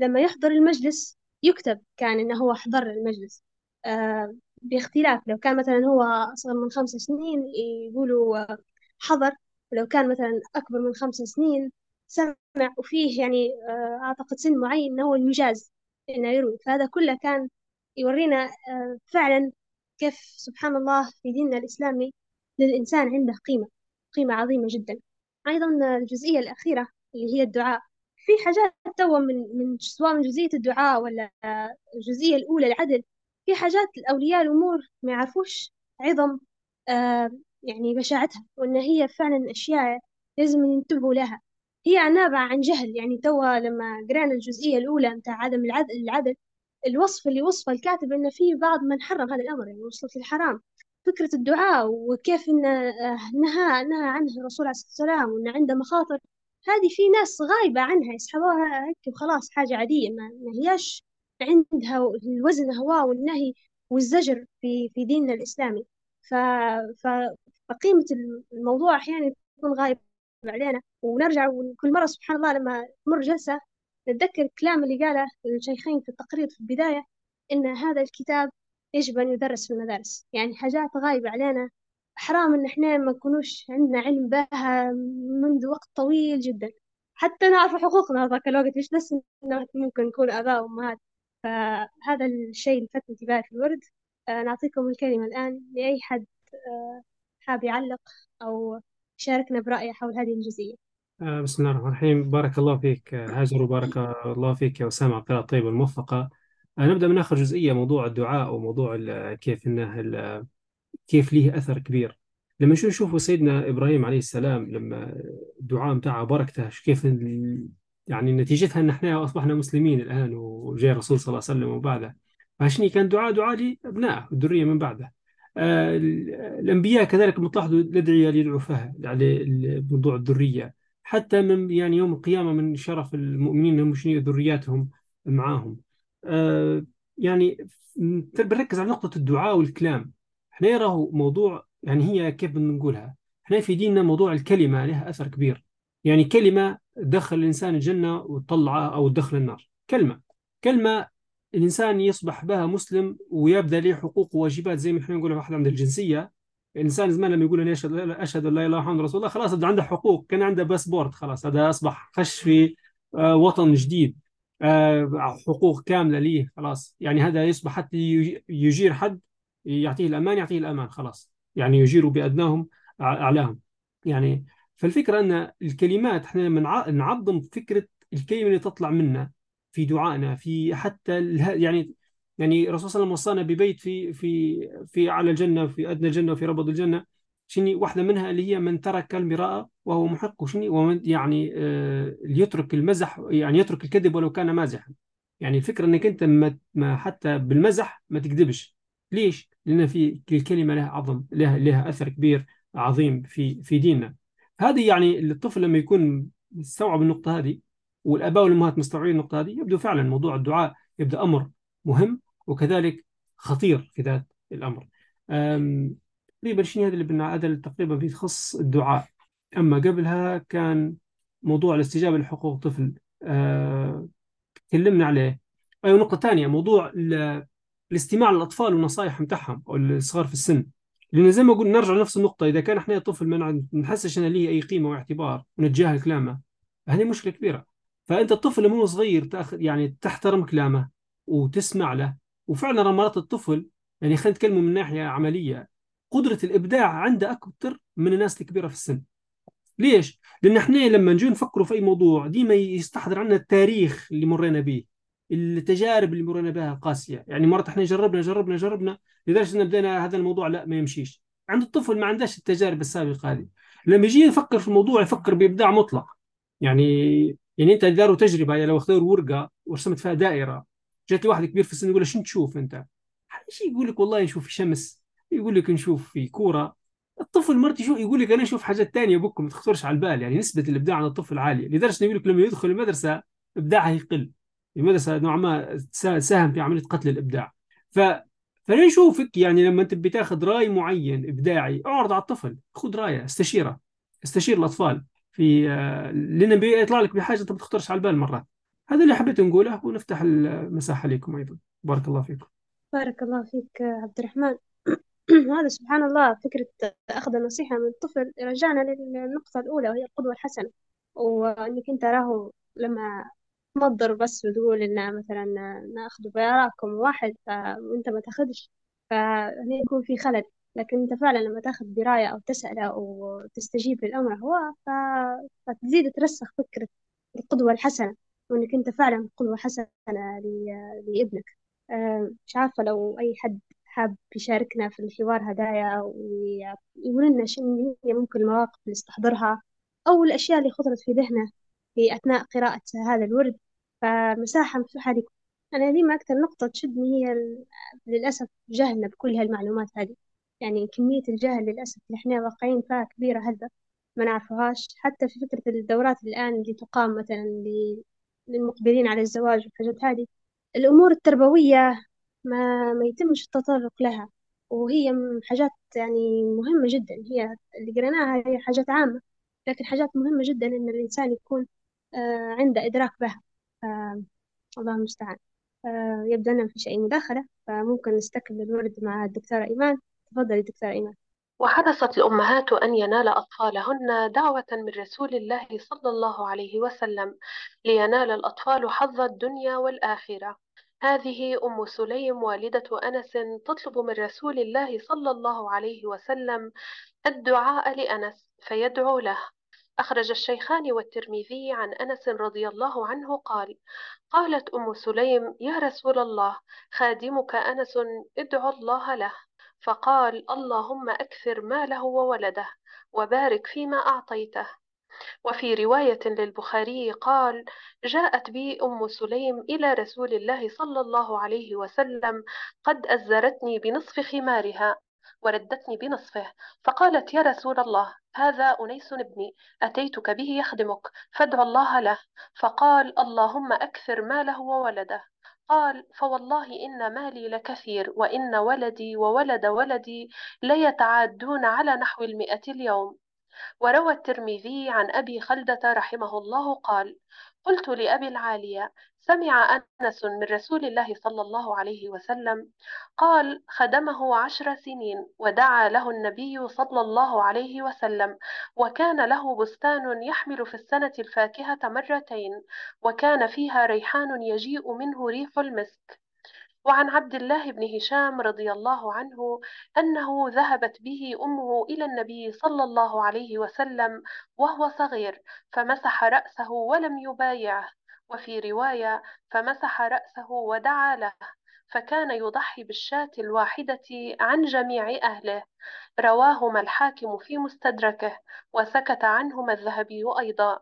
Speaker 1: لما يحضر المجلس يكتب كان إنه هو حضر المجلس. آه باختلاف لو كان مثلا هو أصغر من خمس سنين يقولوا حضر ولو كان مثلا أكبر من خمس سنين سمع وفيه يعني آه أعتقد سن معين إنه هو يجاز إنه يروي. فهذا كله كان يورينا آه فعلا كيف سبحان الله في ديننا الإسلامي للإنسان عنده قيمة قيمة عظيمة جدا. أيضا الجزئية الأخيرة اللي هي الدعاء. في حاجات توا من من سواء من جزئية الدعاء ولا الجزئية الأولى العدل في حاجات الأولياء الأمور ما يعرفوش عظم آه يعني بشاعتها وإن هي فعلا أشياء لازم ينتبهوا لها. هي نابعة عن جهل يعني توا لما قرأنا الجزئية الأولى متاع عدم العدل, العدل الوصف اللي وصفه الكاتب إن في بعض من حرم هذا الأمر يعني وصلت للحرام فكرة الدعاء وكيف إن آه، نهى نهى عنه الرسول عليه الصلاة والسلام وإن عنده مخاطر هذه في ناس غايبة عنها يسحبوها هيك وخلاص حاجة عادية ما, ما هياش عندها الوزن هواء والنهي والزجر في في ديننا الإسلامي. ف... ف... فقيمة الموضوع أحيانا يكون غايب علينا. ونرجع كل مرة سبحان الله لما تمر جلسة نتذكر الكلام اللي قاله الشيخين في التقرير في البداية إن هذا الكتاب يجب أن يدرس في المدارس. يعني حاجات غايبة علينا حرام إن إحنا ما نكونوش عندنا علم بها منذ وقت طويل جدا. حتى نعرف حقوقنا هذاك الوقت مش بس إنه ممكن نكون آباء وأمهات. فهذا الشيء لفت انتباهي في الورد. آه، نعطيكم الكلمة الآن لأي حد آه، حاب يعلق أو يشاركنا برأيه حول هذه الجزئية.
Speaker 3: آه، بسم الله الرحمن الرحيم. بارك الله فيك هاجر وبارك الله فيك يا أسامة على القراءة الطيبة الموفقة. نبدأ من آخر جزئية موضوع الدعاء وموضوع كيف ال- كيف ليه أثر كبير. لما شو نشوفوا سيدنا إبراهيم عليه السلام لما الدعاء متاعه بركته كيف يعني نتيجتها إن إحنا أصبحنا مسلمين الآن وجاء الرسول صلى الله عليه وسلم وبعده فعشان كان دعاء دعاء لأبنائه الذرية من بعده. آه، ال- الأنبياء كذلك متلاحظوا الأدعية اللي يدعوا فيها يعني ال- موضوع الذرية. حتى من يعني يوم القيامة من شرف المؤمنين أنهم يشني ذرياتهم معاهم. آه، يعني بنركز على نقطة الدعاء والكلام. إحنا يراه موضوع يعني هي كيف نقولها. إحنا في ديننا موضوع الكلمة لها أثر كبير. يعني كلمة تدخل الإنسان الجنة وتطلعه أو تدخل النار. كلمة. كلمة الإنسان يصبح بها مسلم ويبدأ له حقوق وواجبات زي ما إحنا نقول واحد عند الجنسية. الإنسان زمان لما يقول أنا أشهد أشهد أن لا إله إلا الله محمد رسول الله خلاص ده عنده حقوق. كان عنده باسبورت خلاص هذا أصبح خش في آه، وطن جديد. آه، حقوق كاملة ليه خلاص. يعني هذا يصبح حتى يج- يجير حد يعطيه الأمان يعطيه الأمان خلاص. يعني يجير بأدناهم أع- أعلاهم. يعني فالفكرة أن الكلمات إحنا نعظم فكرة الكلمة اللي تطلع منا في دعائنا في حتى يعني يعني الرسول صلى الله عليه وسلم وصانا ببيت في في في أعلى الجنة في أدنى الجنة وفي ربض الجنة. شني واحدة منها اللي هي من ترك المراء وهو محق وشني ومن يعني آه يترك المزح يعني يترك الكذب ولو كان مازحا. يعني الفكرة أنك أنت ما حتى بالمزح ما تكذبش. ليش؟ لأن في الكلمة لها عظم لها لها أثر كبير عظيم في في ديننا. هذه يعني الطفل لما يكون مستوعب النقطة هذه والآباء والأمهات مستوعبين النقطة هذه يبدو فعلا موضوع الدعاء يبدأ أمر مهم وكذلك خطير في ذات الأمر. أم، تقريبا شنو هذا اللي بنا هذا تقريبا بيخص الدعاء؟ أما قبلها كان موضوع الاستجابة لحقوق الطفل أه، تكلمنا عليه. أيوة نقطة ثانية موضوع الاستماع للأطفال والنصائح متاعهم أو الصغار في السن. لأن زي ما قلنا نرجع لنفس النقطة إذا كان إحنا طفل ما نحسش أن ليه أي قيمة واعتبار ونتجاهل كلامه هذه مشكلة كبيرة. فأنت الطفل لما هو صغير تأخذ يعني تحترم كلامه وتسمع له. وفعلا مرات الطفل يعني خلينا نتكلم من ناحية عملية قدرة الإبداع عنده أكثر من الناس الكبيرة في السن. ليش؟ لأن إحنا لما نجي نفكروا في أي موضوع ديما يستحضر عنا التاريخ اللي مرينا به التجارب اللي مرينا بها قاسية. يعني مرات إحنا جربنا جربنا جربنا لدرجة أن بدينا هذا الموضوع لا ما يمشيش. عند الطفل ما عندهاش التجارب السابقة هذه. لما يجي يفكر في الموضوع يفكر بإبداع مطلق. يعني يعني أنت داروا تجربة يعني لو اختاروا ورقة ورسمت فيها دائرة. جات واحد كبير في السن يقول له شنو تشوف أنت؟ شيء يقول لك والله نشوف في شمس يقول لك نشوف في كورة. الطفل مرتي شو يقول لك أنا أشوف حاجات تانية بكم ما تخطرش على البال. يعني نسبة الإبداع عند الطفل عالية. لدرجة إنه يقول لك لما يدخل المدرسة إبداعه يقل. المدرسة نوعا ما ساهم في عملية قتل الإبداع؟ ف فانا اشوفك يعني لما أنت بتاخذ رأي معين إبداعي أعرض على الطفل خذ رأيه استشيره استشير الأطفال في آه، لأن بيطلع لك بحاجة أنت ما تخطرش على البال مرات هذا اللي حبيت نقوله ونفتح المساحة لكم أيضا. بارك الله فيكم.
Speaker 1: بارك الله فيك عبد الرحمن. هذا سبحان الله فكرة أخذ النصيحة من الطفل رجعنا للنقطة الأولى وهي القدوة الحسنة. وإنك أنت راهو لما تمضر بس وتقول إن مثلا ناخذ بآرائكم واحد وأنت ما تأخذش فهنا يكون في خلل لكن أنت فعلا لما تأخذ دراية أو تسأل أو تستجيب للأمر هو. فتزيد ترسخ فكرة القدوة الحسنة وإنك أنت فعلا قدوة حسنة. لابنك آه، مش عارفة لو أي حد حاب يشاركنا في الحوار هدايا ويقول لنا شنو هي ممكن المواقف اللي استحضرها أو الأشياء اللي خطرت في ذهنه في أثناء قراءة هذا الورد فمساحة مفتوحة لكم أنا ديما أكثر نقطة تشدني هي للأسف جهلنا بكل هالمعلومات هذه. يعني كمية الجهل للأسف اللي إحنا واقعين فيها كبيرة هلبة ما نعرفوهاش حتى في فكرة الدورات الآن اللي تقام مثلا للمقبلين على الزواج والحاجات هذه الأمور التربوية ما ما يتمش التطرق لها. وهي حاجات يعني مهمة جدا. هي اللي قريناها هي حاجات عامة لكن حاجات مهمة جدا إن الإنسان يكون آه، عنده إدراك بها. آه، الله المستعان آه، يبدو أن ما فيش أي مداخلة فممكن نستكمل الورد مع الدكتورة إيمان. تفضلي دكتورة إيمان.
Speaker 5: وحرصت الأمهات أن ينال أطفالهن دعوة من رسول الله صلى الله عليه وسلم لينال الأطفال حظ الدنيا والآخرة. هذه أم سليم والدة أنس تطلب من رسول الله صلى الله عليه وسلم الدعاء لأنس فيدعو له. أخرج الشيخان والترمذي عن أنس رضي الله عنه قال قالت أم سليم يا رسول الله خادمك أنس ادعو الله له. فقال اللهم أكثر ماله وولده وبارك فيما أعطيته. وفي رواية للبخاري قال جاءت بي أم سليم إلى رسول الله صلى الله عليه وسلم قد أزرتني بنصف خمارها. وردتني بنصفه فقالت يا رسول الله هذا أنيس ابني أتيتك به يخدمك فادع الله له. فقال اللهم أكثر ماله وولده. قال فوالله إن مالي لكثير وإن ولدي وولد ولدي ليتعادون على نحو المئة اليوم. وروى الترمذي عن أبي خلدة رحمه الله قال قلت لأبي العالية سمع أنس من رسول الله صلى الله عليه وسلم قال خدمه عشر سنين ودعا له النبي صلى الله عليه وسلم وكان له بستان يحمل في السنة الفاكهة مرتين وكان فيها ريحان يجيء منه ريح المسك وعن عبد الله بن هشام رضي الله عنه أنه ذهبت به أمه إلى النبي صلى الله عليه وسلم وهو صغير فمسح رأسه ولم يبايعه. وفي رواية فمسح رأسه ودعا له فكان يضحي بالشاة الواحدة عن جميع أهله. رواهما الحاكم في مستدركه وسكت عنهما الذهبي أيضا.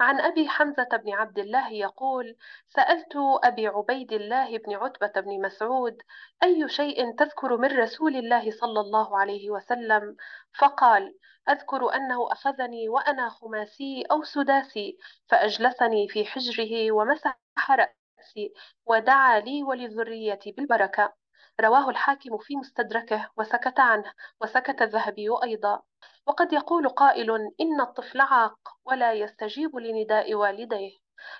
Speaker 5: عن أبي حمزة بن عبد الله يقول سألت أبي عبيد الله بن عتبة بن مسعود أي شيء تذكر من رسول الله صلى الله عليه وسلم؟ فقال أذكر أنه أخذني وأنا خماسي أو سداسي فأجلسني في حجره ومسح رأسي ودعا لي ولذريتي بالبركة. رواه الحاكم في مستدركه وسكت عنه وسكت الذهبي أيضا. وقد يقول قائل إن الطفل عاق ولا يستجيب لنداء والديه.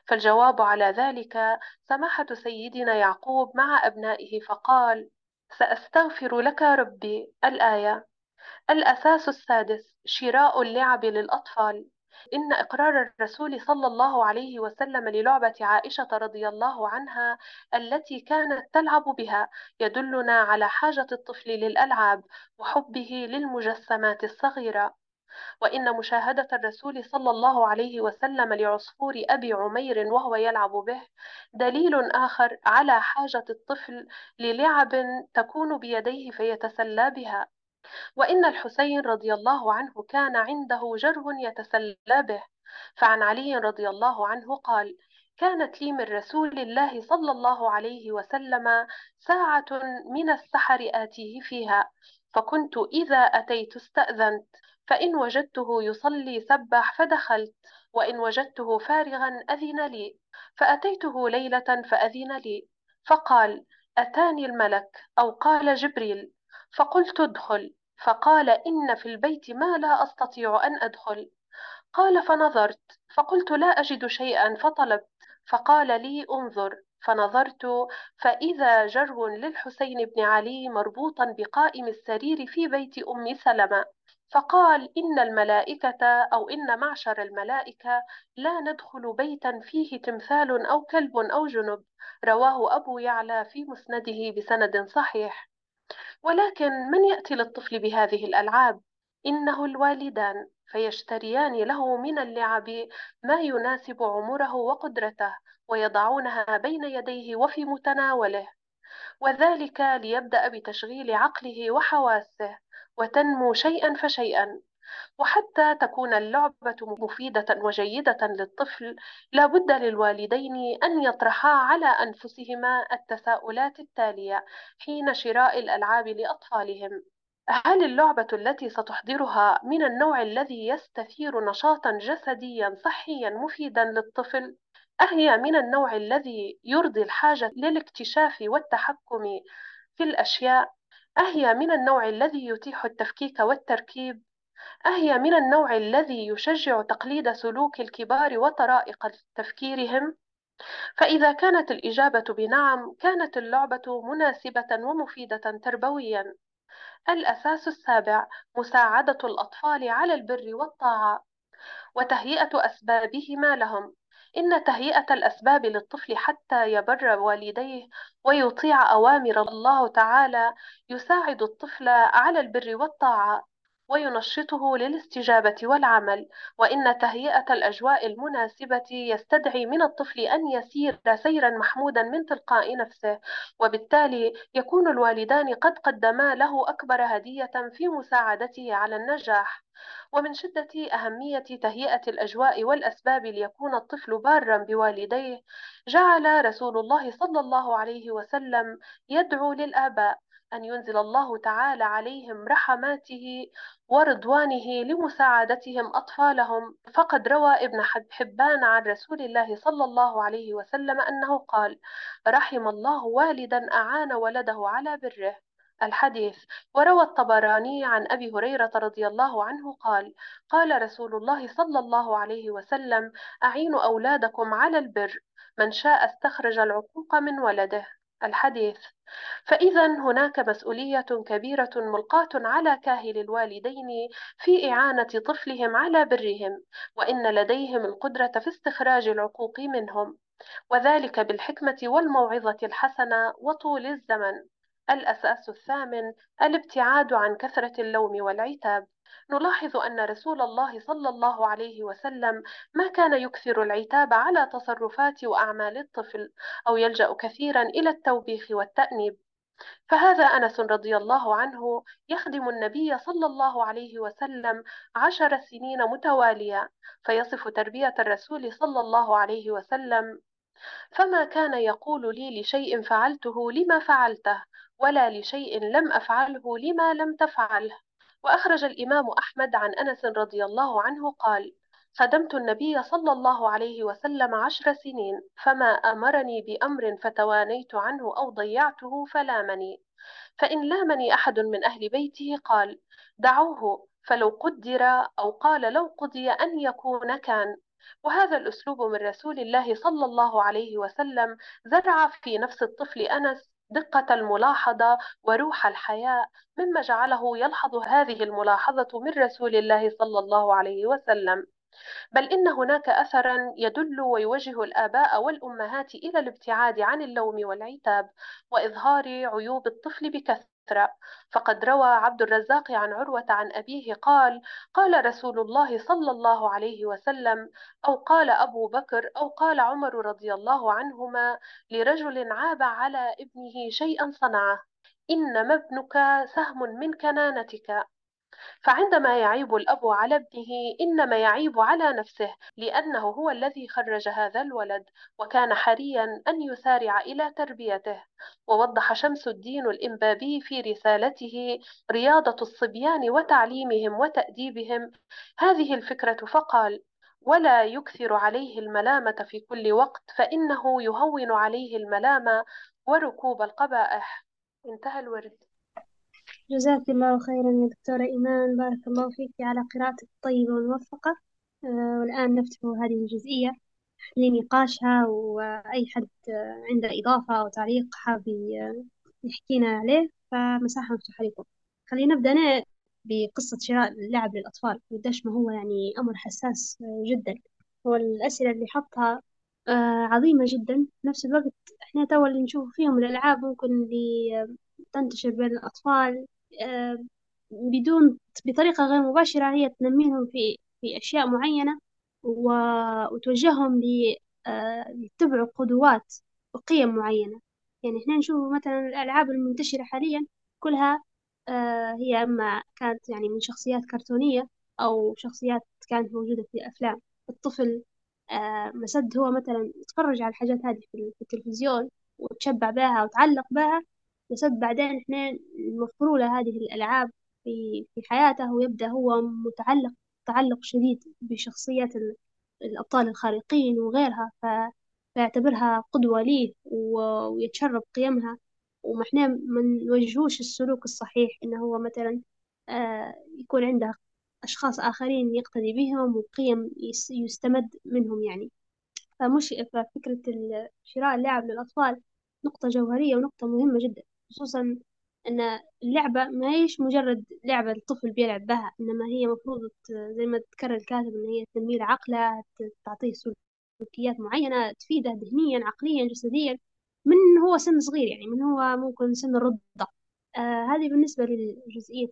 Speaker 5: فالجواب على ذلك سماحة سيدنا يعقوب مع أبنائه فقال سأستغفر لك ربي الآية. الأساس السادس شراء اللعب للأطفال. إن إقرار الرسول صلى الله عليه وسلم للعبة عائشة رضي الله عنها التي كانت تلعب بها يدلنا على حاجة الطفل للألعاب وحبه للمجسمات الصغيرة. وإن مشاهدة الرسول صلى الله عليه وسلم لعصفور أبي عمير وهو يلعب به دليل آخر على حاجة الطفل للعب تكون بيديه فيتسلى بها. وإن الحسين رضي الله عنه كان عنده جره يتسلى به. فعن علي رضي الله عنه قال كانت لي من رسول الله صلى الله عليه وسلم ساعة من السحر آتيه فيها فكنت إذا أتيت استأذنت فإن وجدته يصلي سبح فدخلت وإن وجدته فارغا أذن لي فأتيته ليلة فأذن لي فقال أتاني الملك أو قال جبريل فقلت ادخل. فقال إن في البيت ما لا أستطيع أن أدخل. قال فنظرت. فقلت لا أجد شيئا. فطلبت. فقال لي انظر. فنظرت. فإذا جر للحسين بن علي مربوطا بقائم السرير في بيت أم سلمة. فقال إن الملائكة أو إن معشر الملائكة لا ندخل بيتا فيه تمثال أو كلب أو جنب. رواه أبو يعلى في مسنده بسند صحيح. ولكن من يأتي للطفل بهذه الألعاب؟ إنه الوالدان فيشتريان له من اللعب ما يناسب عمره وقدرته ويضعونها بين يديه وفي متناوله وذلك ليبدأ بتشغيل عقله وحواسه وتنمو شيئا فشيئا وحتى تكون اللعبة مفيدة وجيدة للطفل لا بد للوالدين أن يطرحا على أنفسهما التساؤلات التالية حين شراء الألعاب لأطفالهم هل اللعبة التي ستحضرها من النوع الذي يستثير نشاطا جسديا صحيا مفيدا للطفل؟ أهي من النوع الذي يرضي الحاجة للاكتشاف والتحكم في الأشياء؟ أهي من النوع الذي يتيح التفكيك والتركيب؟ أهي من النوع الذي يشجع تقليد سلوك الكبار وطرائق تفكيرهم؟ فإذا كانت الإجابة بنعم كانت اللعبة مناسبة ومفيدة تربويا. الأساس السابع مساعدة الأطفال على البر والطاعة وتهيئة أسبابهما لهم. إن تهيئة الأسباب للطفل حتى يبر والديه ويطيع أوامر الله تعالى يساعد الطفل على البر والطاعة. وينشطه للاستجابة والعمل وإن تهيئة الأجواء المناسبة يستدعي من الطفل أن يسير سيرا محمودا من تلقاء نفسه وبالتالي يكون الوالدان قد قدما له أكبر هدية في مساعدته على النجاح. ومن شدة أهمية تهيئة الأجواء والأسباب ليكون الطفل بارا بوالديه جعل رسول الله صلى الله عليه وسلم يدعو للآباء أن ينزل الله تعالى عليهم رحماته ورضوانه لمساعدتهم أطفالهم. فقد روى ابن حبان عن رسول الله صلى الله عليه وسلم أنه قال رحم الله والدا أعان ولده على بره. الحديث. وروى الطبراني عن أبي هريرة رضي الله عنه قال قال رسول الله صلى الله عليه وسلم أعينوا أولادكم على البر من شاء استخرج العقوق من ولده. الحديث. فإذا هناك مسؤولية كبيرة ملقاة على كاهل الوالدين في إعانة طفلهم على برهم وإن لديهم القدرة في استخراج العقوق منهم. وذلك بالحكمة والموعظة الحسنة وطول الزمن. الأساس الثامن الابتعاد عن كثرة اللوم والعتاب. نلاحظ أن رسول الله صلى الله عليه وسلم ما كان يكثر العتاب على تصرفات وأعمال الطفل أو يلجأ كثيرا إلى التوبيخ والتأنيب. فهذا أنس رضي الله عنه يخدم النبي صلى الله عليه وسلم عشر سنين متوالية فيصف تربية الرسول صلى الله عليه وسلم. فما كان يقول لي لشيء فعلته لما فعلته ولا لشيء لم أفعله لما لم تفعله. وأخرج الإمام أحمد عن أنس رضي الله عنه قال خدمت النبي صلى الله عليه وسلم عشر سنين فما أمرني بأمر فتوانيت عنه أو ضيعته فلامني. فإن لامني أحد من أهل بيته قال دعوه فلو قدر أو قال لو قضي أن يكون كان وهذا الأسلوب من رسول الله صلى الله عليه وسلم زرع في نفس الطفل أنس دقة الملاحظة وروح الحياء مما جعله يلحظ هذه الملاحظة من رسول الله صلى الله عليه وسلم. بل إن هناك أثرا يدل ويوجه الآباء والأمهات إلى الابتعاد عن اللوم والعتاب وإظهار عيوب الطفل بكثرة فقد روى عبد الرزاق عن عروة عن أبيه قال قال رسول الله صلى الله عليه وسلم أو قال أبو بكر أو قال عمر رضي الله عنهما لرجل عاب على ابنه شيئا صنعه إنما ابنك سهم من كنانتك. فعندما يعيب الأب على ابنه إنما يعيب على نفسه لأنه هو الذي خرج هذا الولد وكان حريا أن يسارع إلى تربيته. ووضح شمس الدين الإنبابي في رسالته رياضة الصبيان وتعليمهم وتأديبهم. هذه الفكرة فقال ولا يكثر عليه الملامة في كل وقت فإنه يهون عليه الملامة وركوب القبائح. انتهى الورد.
Speaker 1: جزاك الله خيرا يا دكتورة إيمان. بارك الله فيك على قراءتك الطيبة والموفقة. آه، والآن نفتح هذه الجزئية لنقاشها وأي حد عنده إضافة أو تعليق حاب يحكينا عليه فمساحة مفتوحة لكم. خلينا نبدأ أنا بقصة شراء اللعب للأطفال. قديش ما هو يعني أمر حساس جدا والأسئلة اللي حطها آه، عظيمة جدا. في نفس الوقت إحنا تو اللي نشوف فيهم الألعاب ممكن اللي تنتشر بين الأطفال بدون بطريقة غير مباشرة هي تنميهم في في أشياء معينة وتوجههم ل- آه، يتبعوا قدوات وقيم معينة. يعني إحنا نشوف مثلا الألعاب المنتشرة حاليا كلها آه، هي إما كانت يعني من شخصيات كرتونية أو شخصيات كانت موجودة في الأفلام الطفل آه، مسد هو مثلا يتفرج على الحاجات هذه في التلفزيون وتشبع بها وتعلق بها مسد بعدين نوفروا له هذه الألعاب في في حياته ويبدأ هو متعلق تعلق شديد بشخصيات ال- الأبطال الخارقين وغيرها ف- فيعتبرها قدوة ليه و- ويتشرب قيمها. وما إحنا ما نوجهوش السلوك الصحيح إنه هو مثلا آه، يكون عنده أشخاص آخرين يقتدي بهم وقيم يس- يستمد منهم يعني. فمش ففكرة شراء اللعب للأطفال نقطة جوهرية ونقطة مهمة جدا. خصوصا أن اللعبة ما هيش مجرد لعبة الطفل بيلعب بها إنما هي مفروض زي ما تكرر الكاتب إن هي تنمي له عقله تعطيه سلوكيات معينة تفيده ذهنيا عقليا جسديا من هو سن صغير يعني من هو ممكن سن الرضع آه هذه بالنسبة لجزئية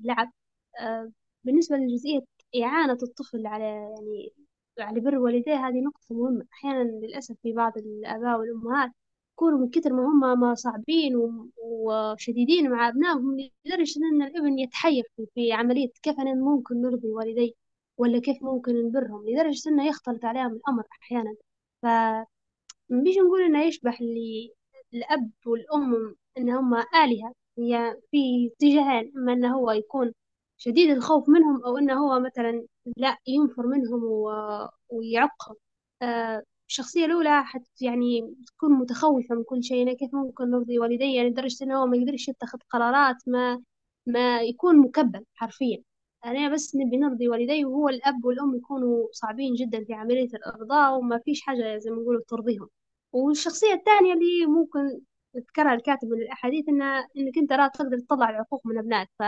Speaker 1: اللعب. آه، بالنسبة لجزئية إعانة الطفل على يعني على بر والديه هذه نقطة مهمة. أحيانا للأسف في بعض الآباء والأمهات يكونوا من كثر ما هم صعبين وشديدين مع أبنائهم لدرجة أن الإبن يتحير في- عملية كيف أنا ممكن نرضي والدي ولا كيف ممكن نبرهم؟ لدرجة أنه يختلط عليهم الأمر أحيانا. فمبيش نقول إنه يشبه ل- الأب والأم إن هم آلهة. هي في اتجاهين إما إنه هو يكون شديد الخوف منهم أو إنه هو مثلا لا ينفر منهم و- ويعقهم. آه، الشخصية الأولى حت يعني تكون متخوفة من كل شيء أنا كيف ممكن نرضي والدي يعني لدرجة إنه هو ما يقدرش يتخذ قرارات ما ما يكون مكبل حرفيا أنا بس نبي نرضي والدي وهو الأب والأم يكونوا صعبين جدا في عملية الإرضاء وما فيش حاجة زي ما نقولوا ترضيهم والشخصية الثانية اللي ممكن ذكرها الكاتب من الأحاديث إن إنك أنت لا تقدر تطلع العقوق من أبنائك ف...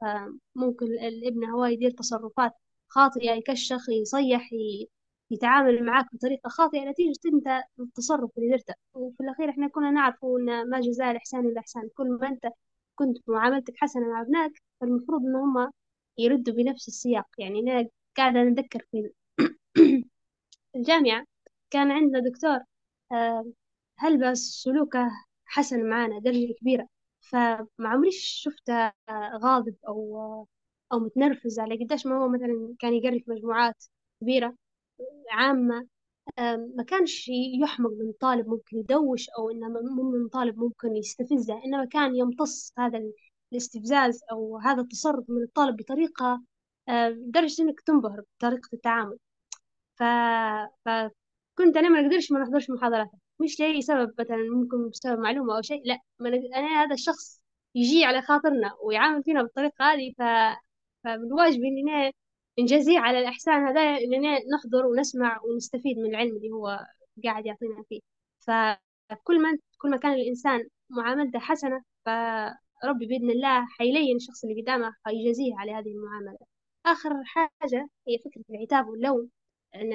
Speaker 1: فممكن الابن هو يدير تصرفات خاطئة يكشخ يصيح. يتعامل معك بطريقة خاطئة نتيجة أنت التصرف اللي درته. وفي الأخير إحنا كنا نعرف أن ما جزاء الإحسان إلا إحسان. كل ما أنت كنت معاملتك حسنة مع أبنائك فالمفروض إن هم يردوا بنفس السياق. يعني أنا قاعدة نذكر في الجامعة كان عندنا دكتور آه، هل بس سلوكه حسن معانا درجة كبيرة فما عمريش شفته غاضب أو آه، أو متنرفز على قديش ما هو مثلا كان يقري في مجموعات كبيرة. عامة ما كانش يحمق من طالب ممكن يدوش أو إنه من طالب ممكن يستفزه إنما كان يمتص هذا ال- الاستفزاز أو هذا التصرف من الطالب بطريقة لدرجة إنك تنبهر بطريقة التعامل ف... فكنت أنا ما أقدرش ما نحضرش محاضراته مش لأي سبب مثلا ممكن بسبب معلومة أو شيء لا ما. أنا هذا الشخص يجي على خاطرنا ويعامل فينا بالطريقة هذه ف... فمن واجبي إننا نجازيه على الإحسان هذا إننا نحضر ونسمع ونستفيد من العلم اللي هو قاعد يعطينا فيه. فكل ما كل ما كان الإنسان معاملته حسنة فربي بإذن الله حيلين الشخص اللي قدامه حيجازيه على هذه المعاملة. آخر حاجة هي فكرة العتاب واللوم. أن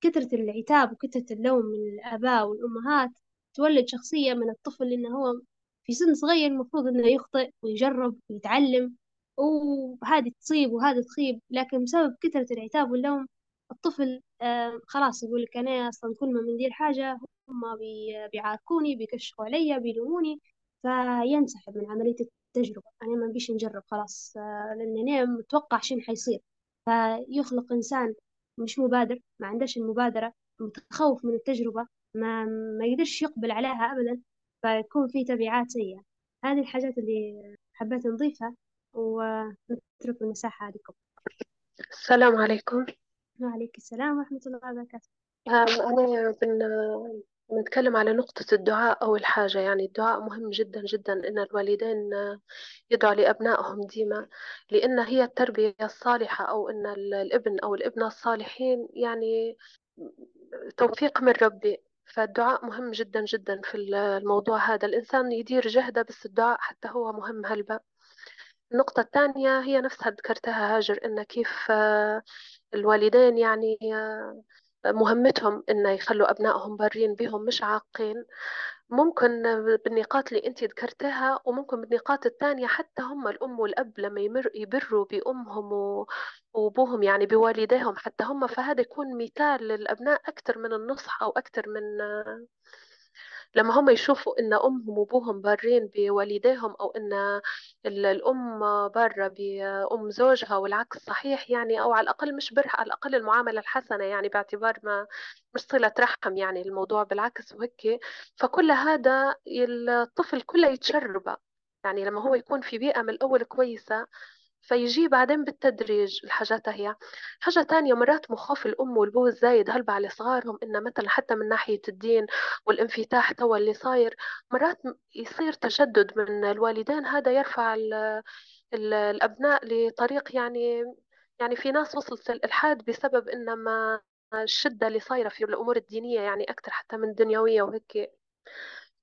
Speaker 1: كثرة العتاب وكثرة اللوم من الآباء والأمهات تولد شخصية من الطفل إنه هو في سن صغير المفروض إنه يخطئ ويجرب ويتعلم. وهذه تصيب وهذه تخيب لكن بسبب كثرة العتاب واللوم الطفل آه خلاص يقول لك أنا أصلا كل ما بندير حاجة هم بي بيعاركوني بيكشخوا عليا بيلوموني فينسحب من عملية التجربة. أنا ما بيش نجرب خلاص آه لأن أنا متوقع شنو حيصير. فيخلق إنسان مش مبادر ما عندهش المبادرة متخوف من التجربة ما ما يقدرش يقبل عليها أبدا فيكون في تبعات سيئة. هذه الحاجات اللي حبيت نضيفها. ونترك المساحة لكم
Speaker 5: السلام عليكم.
Speaker 1: وعليك السلام ورحمة الله وبركاته.
Speaker 5: أنا بن... بنتكلم على نقطة الدعاء أول حاجة يعني الدعاء مهم جدا جدا إن الوالدين يدعوا لأبنائهم ديما لأن هي التربية الصالحة أو إن ال- الابن أو الإبنة الصالحين يعني توفيق من ربي. فالدعاء مهم جدا جدا في الموضوع هذا. الإنسان يدير جهده بس الدعاء حتى هو مهم هلبا. النقطة الثانية هي نفسها ذكرتها هاجر إن كيف آه، الوالدين يعني آه، مهمتهم إن يخلوا أبنائهم بارين بهم مش عاقين. ممكن بالنقاط اللي أنت ذكرتها وممكن بالنقاط الثانية حتى هم الأم والأب لما يمر يبروا بأمهم وأبوهم يعني بوالديهم حتى هم فهذا يكون مثال للأبناء أكثر من النصح أو أكثر من آه، لما هم يشوفوا إن أمهم وأبوهم بارين بوالديهم أو إن ال- الأم بارة بأم زوجها والعكس صحيح يعني أو على الأقل مش برها على الأقل المعاملة الحسنة يعني باعتبار ما مش صلة رحم يعني الموضوع بالعكس وهيك. فكل هذا الطفل كله يتشربه يعني لما هو يكون في بيئة من الأول كويسة فيجي بعدين بالتدريج الحاجات هي. حاجة تانية مرات مخاف الأم والأبو الزايد هلبة على صغارهم إن مثلا حتى من ناحية الدين والانفتاح توا اللي صاير مرات يصير تشدد من الوالدين هذا يرفع ال ال الأبناء لطريق يعني يعني في ناس وصلت للإلحاد بسبب إن ما الشدة اللي صايرة في الأمور الدينية يعني أكثر حتى من الدنيوية وهيك.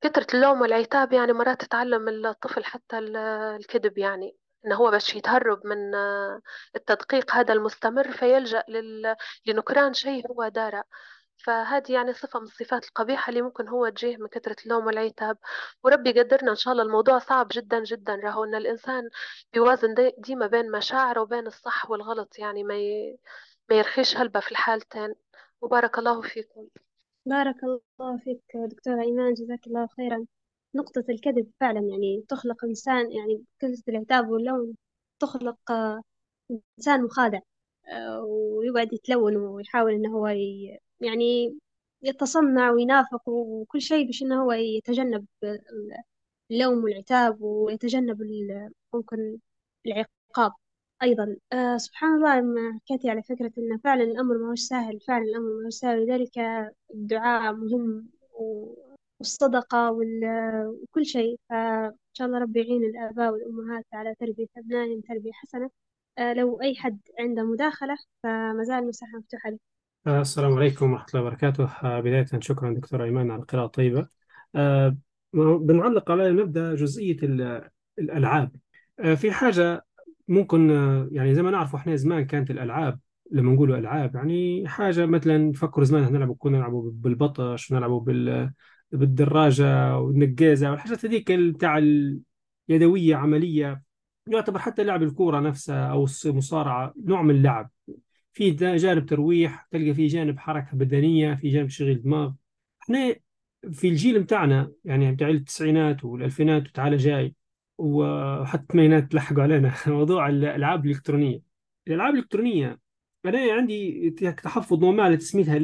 Speaker 5: كثرة اللوم والعتاب يعني مرات تتعلم الطفل حتى ال- الكذب يعني. إنه هو بس يتهرب من آه، التدقيق هذا المستمر فيلجأ لل... لنكران شيء هو داره فهذه يعني صفة من الصفات القبيحة اللي ممكن هو تجيه من كثرة اللوم والعتاب. وربي يقدرنا إن شاء الله الموضوع صعب جدا جدا. راهو إن الإنسان بيوازن دي- ديما بين مشاعره وبين الصح والغلط يعني ما ي... ما يرخيش هلبة في الحالتين. وبارك الله فيكم.
Speaker 1: بارك الله فيك دكتورة إيمان جزاك الله خيرا. نقطة الكذب فعلا يعني تخلق إنسان يعني كثرة العتاب واللوم تخلق آه، إنسان مخادع آه، ويقعد يتلون ويحاول إنه هو يعني يتصنع وينافق وكل شيء باش إنه هو يتجنب اللوم والعتاب ويتجنب ممكن العقاب أيضا. آه سبحان الله لما حكيتي على فكرة إن فعلا الأمر ما هوش سهل فعلا الأمر ما هوش سهل لذلك الدعاء مهم و- والصدقة وال- وكل شيء. فإن شاء الله ربي يعين الآباء والأمهات على تربية أبنائهم تربية حسنة. آه لو أي حد عنده مداخلة فما زال المساحة مفتوحة له.
Speaker 3: آه، السلام عليكم ورحمة الله وبركاته. آه، بداية شكرا دكتور أيمن على القراءة الطيبة. بنعلق على نبدأ جزئية ال- الألعاب. في حاجة ممكن يعني زي ما نعرف إحنا زمان كانت الألعاب لما نقولوا ألعاب يعني حاجة مثلا نفكروا زمان نلعب كنا نلعبوا بالبطش ونلعبوا بال بالدراجة والنقازة والحاجات هذيك بتاع اليدوية عملية يعتبر حتى لعب الكورة نفسها أو المصارعة نوع من اللعب. في جانب ترويح تلقى في جانب حركة بدنية في جانب تشغيل دماغ. إحنا في الجيل بتاعنا يعني بتاع التسعينات والألفينات وتعالى جاي وحتى الثمانينات تلحقوا علينا موضوع الألعاب الإلكترونية. الألعاب الإلكترونية أنا عندي تحفظ نوعا ما على تسميتها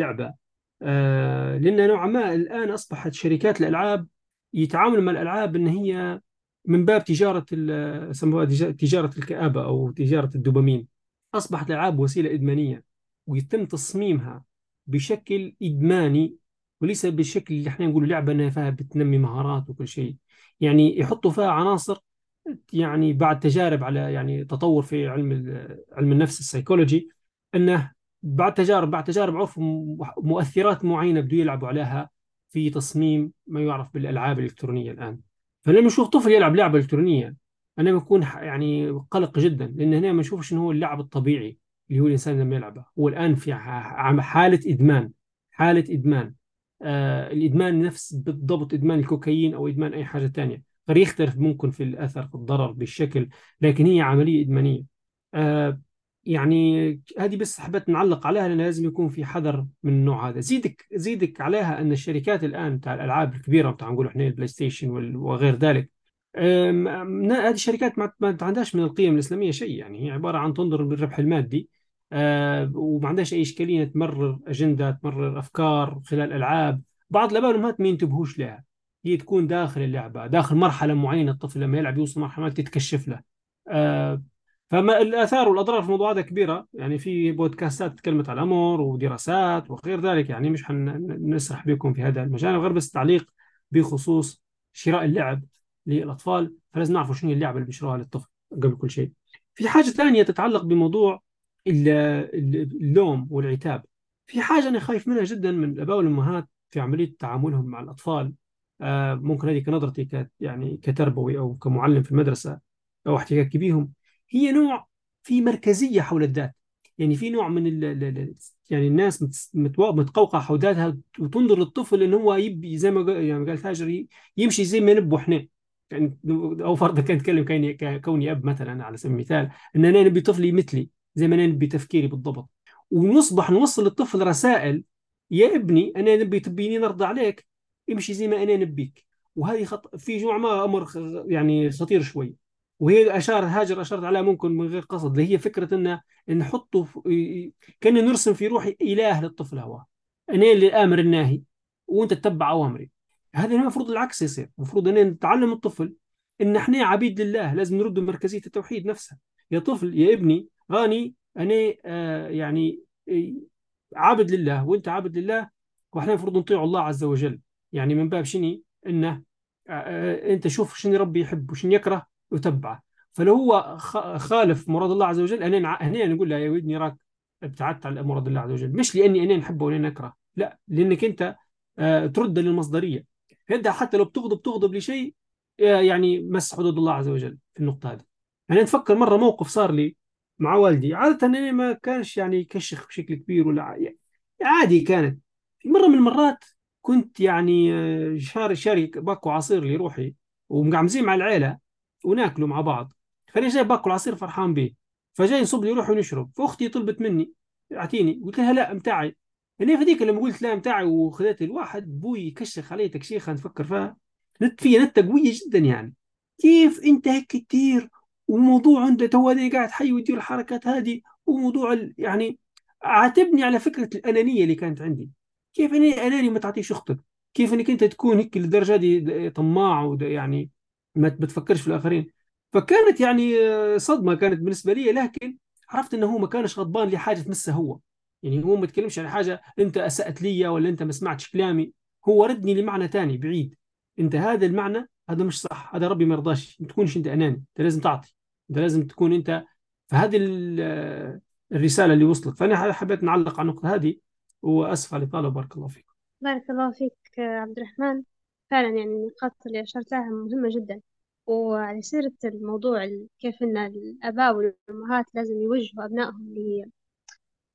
Speaker 3: آه لأن نوعا ما الآن أصبحت شركات الألعاب يتعاملوا مع الألعاب إن هي من باب تجارة ال- يسموها تجارة الكآبة أو تجارة الدوبامين. أصبحت الألعاب وسيلة إدمانية ويتم تصميمها بشكل إدماني وليس بالشكل اللي إحنا نقول لعبة إنها فيها بتنمي مهارات وكل شيء. يعني يحطوا فيها عناصر يعني بعد تجارب على يعني تطور في علم علم النفس السيكولوجي إنه بعد تجارب بعد تجارب عرفوا مؤثرات معينة بده يلعبوا عليها في تصميم ما يعرف بالألعاب الإلكترونية الآن. فلما نشوف طفل يلعب لعبة إلكترونية أنا بكون يعني قلق جدا لأن هنا ما نشوفش إنه هو اللعب الطبيعي اللي هو الإنسان لما يلعبه. هو الآن في ح- حالة إدمان حالة إدمان. آه الإدمان نفس بالضبط إدمان الكوكايين أو إدمان أي حاجة تانية. قد يختلف ممكن في الأثر في الضرر بالشكل لكن هي عملية إدمانية. آه يعني هذه بس حبيت نعلق عليها لأن لازم يكون في حذر من النوع هذا. زيدك زيدك عليها أن الشركات الآن تاع الألعاب الكبيرة بتاع نقول إحنا ال PlayStation وغير ذلك هذه الشركات ما ما عندهاش من القيم الإسلامية شيء. يعني هي عبارة عن تنظر بالربح المادي آه، وما عندهاش أي إشكالية تمرر أجندة تمرر أفكار خلال ألعاب. بعض والأمهات ما ينتبهوش لها. هي تكون داخل اللعبة داخل مرحلة معينة الطفل لما يلعب يوصل مرحلة معينة تتكشف له. آه، فما الآثار والأضرار في الموضوع هذا كبيرة. يعني في بودكاستات تكلمت على الأمر ودراسات وغير ذلك. يعني مش حنسرح بكم في هذا المجال. غير بس تعليق بخصوص شراء اللعب للأطفال. فلازم نعرف شنو اللعبة اللي بيشتروها للطفل قبل كل شيء. في حاجة ثانية تتعلق بموضوع ال- ال- اللوم والعتاب. في حاجة أنا خايف منها جدا من الآباء والأمهات في عملية تعاملهم مع الأطفال. آه، ممكن هذه كنظرتي يعني كتربوي أو كمعلم في المدرسة أو احتكاكي بهم هي نوع في مركزية حول الذات. يعني في نوع من ال ال- ال- يعني الناس متقوقعة حول ذاتها وتنظر للطفل إن هو يبي زي ما يعني قال تاجر يمشي زي ما نبوا إحنا. يعني أو فرضا كان يتكلم كوني أب مثلا على سبيل المثال إن أنا نبي طفلي مثلي زي ما أنا نبي تفكيري بالضبط. ونصبح نوصل للطفل رسائل يا ابني أنا نبي تبيني نرضى عليك امشي زي ما أنا نبيك. وهذه خط... في نوع ما أمر خ- يعني خطير شوي. وهي أشار هاجر أشارت عليها ممكن من غير قصد اللي هي فكرة إن نحطه في... كأن نرسم في روحي إله للطفل هو. أنا اللي الآمر الناهي وأنت تتبع أوامري. هذا المفروض العكس يصير. المفروض أن نتعلم الطفل إن إحنا عبيد لله لازم نرد مركزية التوحيد نفسها. يا طفل يا ابني راني أنا آه يعني آه، عابد لله وأنت عابد لله وإحنا المفروض نطيع الله عز وجل. يعني من باب شني إنه آه، آه، أنت شوف شنو ربي يحب وشنو يكره وتبعه فلو هو خالف مراد الله عز وجل نع- هنا نقول له يا ودني راك ابتعدت عن مراد الله عز وجل. مش لأني أنا نحبه ولا نكره لا لأنك أنت آه، ترد للمصدرية. أنت حتى لو بتغضب تغضب لشيء آه، يعني مس حدود الله عز وجل في النقطة هذه. أنا نتفكر مرة موقف صار لي مع والدي. عادة أنا ما كانش يعني يكشخ بشكل كبير ولا ع- عادي كانت. مرة من المرات كنت يعني آه، شاري شاري باكو عصير لروحي ومقعمزين مع العيلة. وناكلوا مع بعض. فأنا جاي باكل عصير فرحان به. فجاي نصب لي روحي ونشرب. فأختي طلبت مني أعطيني. قلت لها لا متاعي. يعني فديك لما قلت لا متاعي وخذت الواحد بوي يكشخ علي تكشيخة نفكر فيها. نت فيها نتة قوية جدا يعني. كيف أنت هيك كتير؟ وموضوع انت تو قاعد حي وتدير الحركات هذه وموضوع يعني عاتبني على فكرة الأنانية اللي كانت عندي. كيف أني أناني ما تعطيش أختك؟ كيف أنك أنت تكون هيك للدرجة دي طماع وده يعني ما بتفكرش في الآخرين. فكانت يعني آه، صدمة كانت بالنسبة لي لكن عرفت إنه هو ما كانش غضبان لحاجة تمسه هو. يعني هو ما تكلمش على حاجة أنت أسأت لي ولا أنت ما سمعتش كلامي. هو ردني لمعنى تاني بعيد. أنت هذا المعنى هذا مش صح هذا ربي ما يرضاش. ما تكونش أنت أناني أنت لازم تعطي. أنت لازم تكون أنت فهذه ال- الرسالة اللي وصلت. فأنا حبيت نعلق على النقطة هذه واسف على الإطالة بارك الله فيك.
Speaker 1: بارك الله فيك آه، عبد الرحمن. فعلا يعني النقاط اللي أشرتها مهمة جدا. وعلى سيرة الموضوع ال- كيف إن الآباء والأمهات لازم يوجهوا أبنائهم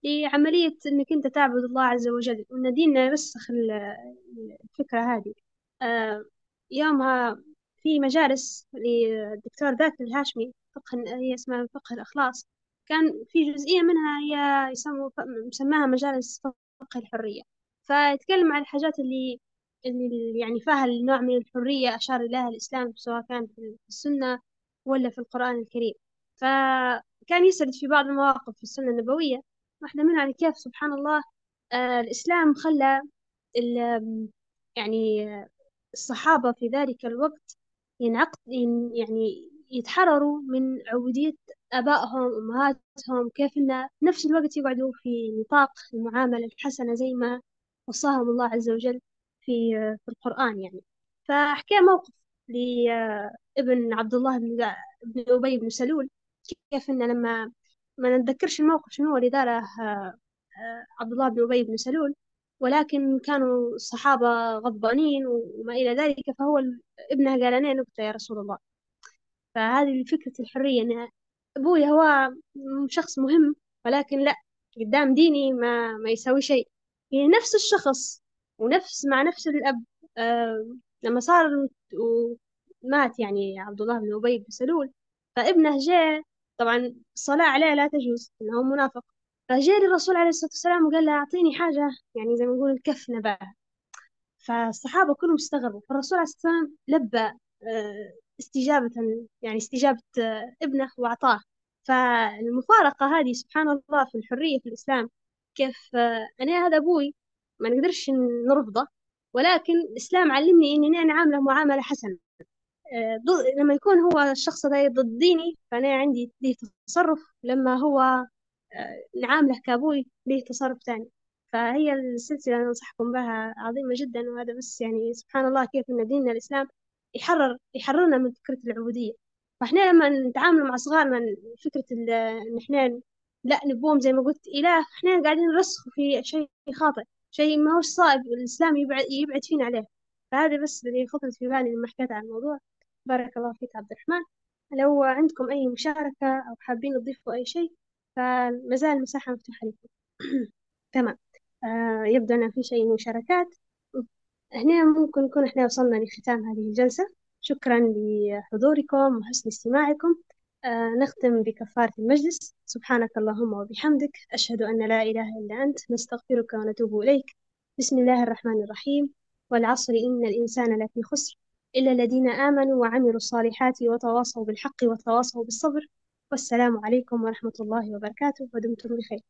Speaker 1: لعملية إنك أنت تعبد الله عز وجل. وإن ديننا يرسخ ال- الفكرة هذه. آه، يومها في مجالس للدكتور ذاكر الهاشمي فقه هي اسمها فقه الإخلاص. كان في جزئية منها هي يسموا مسماها مجالس فقه الحرية. فيتكلم عن الحاجات اللي اللي يعني فيها النوع من الحرية أشار إليها الإسلام سواء كان في السنة ولا في القرآن الكريم. فكان يسرد في بعض المواقف في السنة النبوية. واحدة منها كيف سبحان الله آه الإسلام خلى يعني الصحابة في ذلك الوقت ينعقد ين- يعني يتحرروا من عبودية آبائهم وأمهاتهم كيف إن في نفس الوقت يقعدوا في نطاق المعاملة الحسنة زي ما وصاهم الله عز وجل. في في القرآن يعني. فحكى موقف لابن عبد الله بن بن أبي بن سلول كيف إن لما ما نتذكرش الموقف شنو هو اللي داره آه، عبد الله بن أبي بن سلول ولكن كانوا الصحابة غضبانين وما إلى ذلك فهو ابنه قال أنا نكتة يا رسول الله. فهذه فكرة الحرية إن أبوي هو شخص مهم ولكن لا قدام ديني ما ما يسوي شيء. يعني نفس الشخص ونفس مع نفس الأب آه لما صار ومات يعني عبد الله بن أبي بن سلول فابنه جاء طبعا الصلاة عليه لا تجوز إنه منافق. فجاء للرسول عليه الصلاة والسلام وقال له أعطيني حاجة يعني زي ما نقول الكفنة بقى فالصحابة كلهم استغربوا. فالرسول عليه الصلاة والسلام لبى آه، استجابة يعني استجابة آه، ابنه وأعطاه. فالمفارقة هذه سبحان الله في الحرية في الإسلام كيف أنا هذا أبوي ما نقدرش نرفضه. ولكن الإسلام علمني إني أنا نعامله معاملة حسنة. آه، لما يكون هو الشخص هذا ضد ديني فأنا عندي ليه تصرف؟ لما هو آه، نعامله كأبوي ليه تصرف تاني؟ فهي السلسلة اللي أنصحكم بها عظيمة جدا وهذا بس يعني سبحان الله كيف إن ديننا الإسلام يحرر يحررنا من فكرة العبودية. فإحنا لما نتعامل مع صغارنا فكرة إن إحنا لا نبوهم زي ما قلت إله إحنا قاعدين نرسخ في شيء خاطئ. شيء ما هوش صائب الإسلام يبعد, يبعد فينا عليه. فهذا بس اللي خطرت في بالي لما حكيت عن الموضوع. بارك الله فيك عبد الرحمن. لو عندكم أي مشاركة أو حابين تضيفوا أي شيء فما زال المساحة مفتوحة لكم. تمام. آه يبدو أن في شيء مشاركات. هنا ممكن نكون إحنا وصلنا لختام هذه الجلسة. شكرا لحضوركم وحسن استماعكم. نختم بكفارة المجلس. سبحانك اللهم وبحمدك. أشهد أن لا إله إلا أنت. نستغفرك ونتوب إليك. بسم الله الرحمن الرحيم. والعصر إن الإنسان لفي خسر. إلا الذين آمنوا وعملوا الصالحات وتواصوا بالحق وتواصوا بالصبر. والسلام عليكم ورحمة الله وبركاته. ودمتم بخير.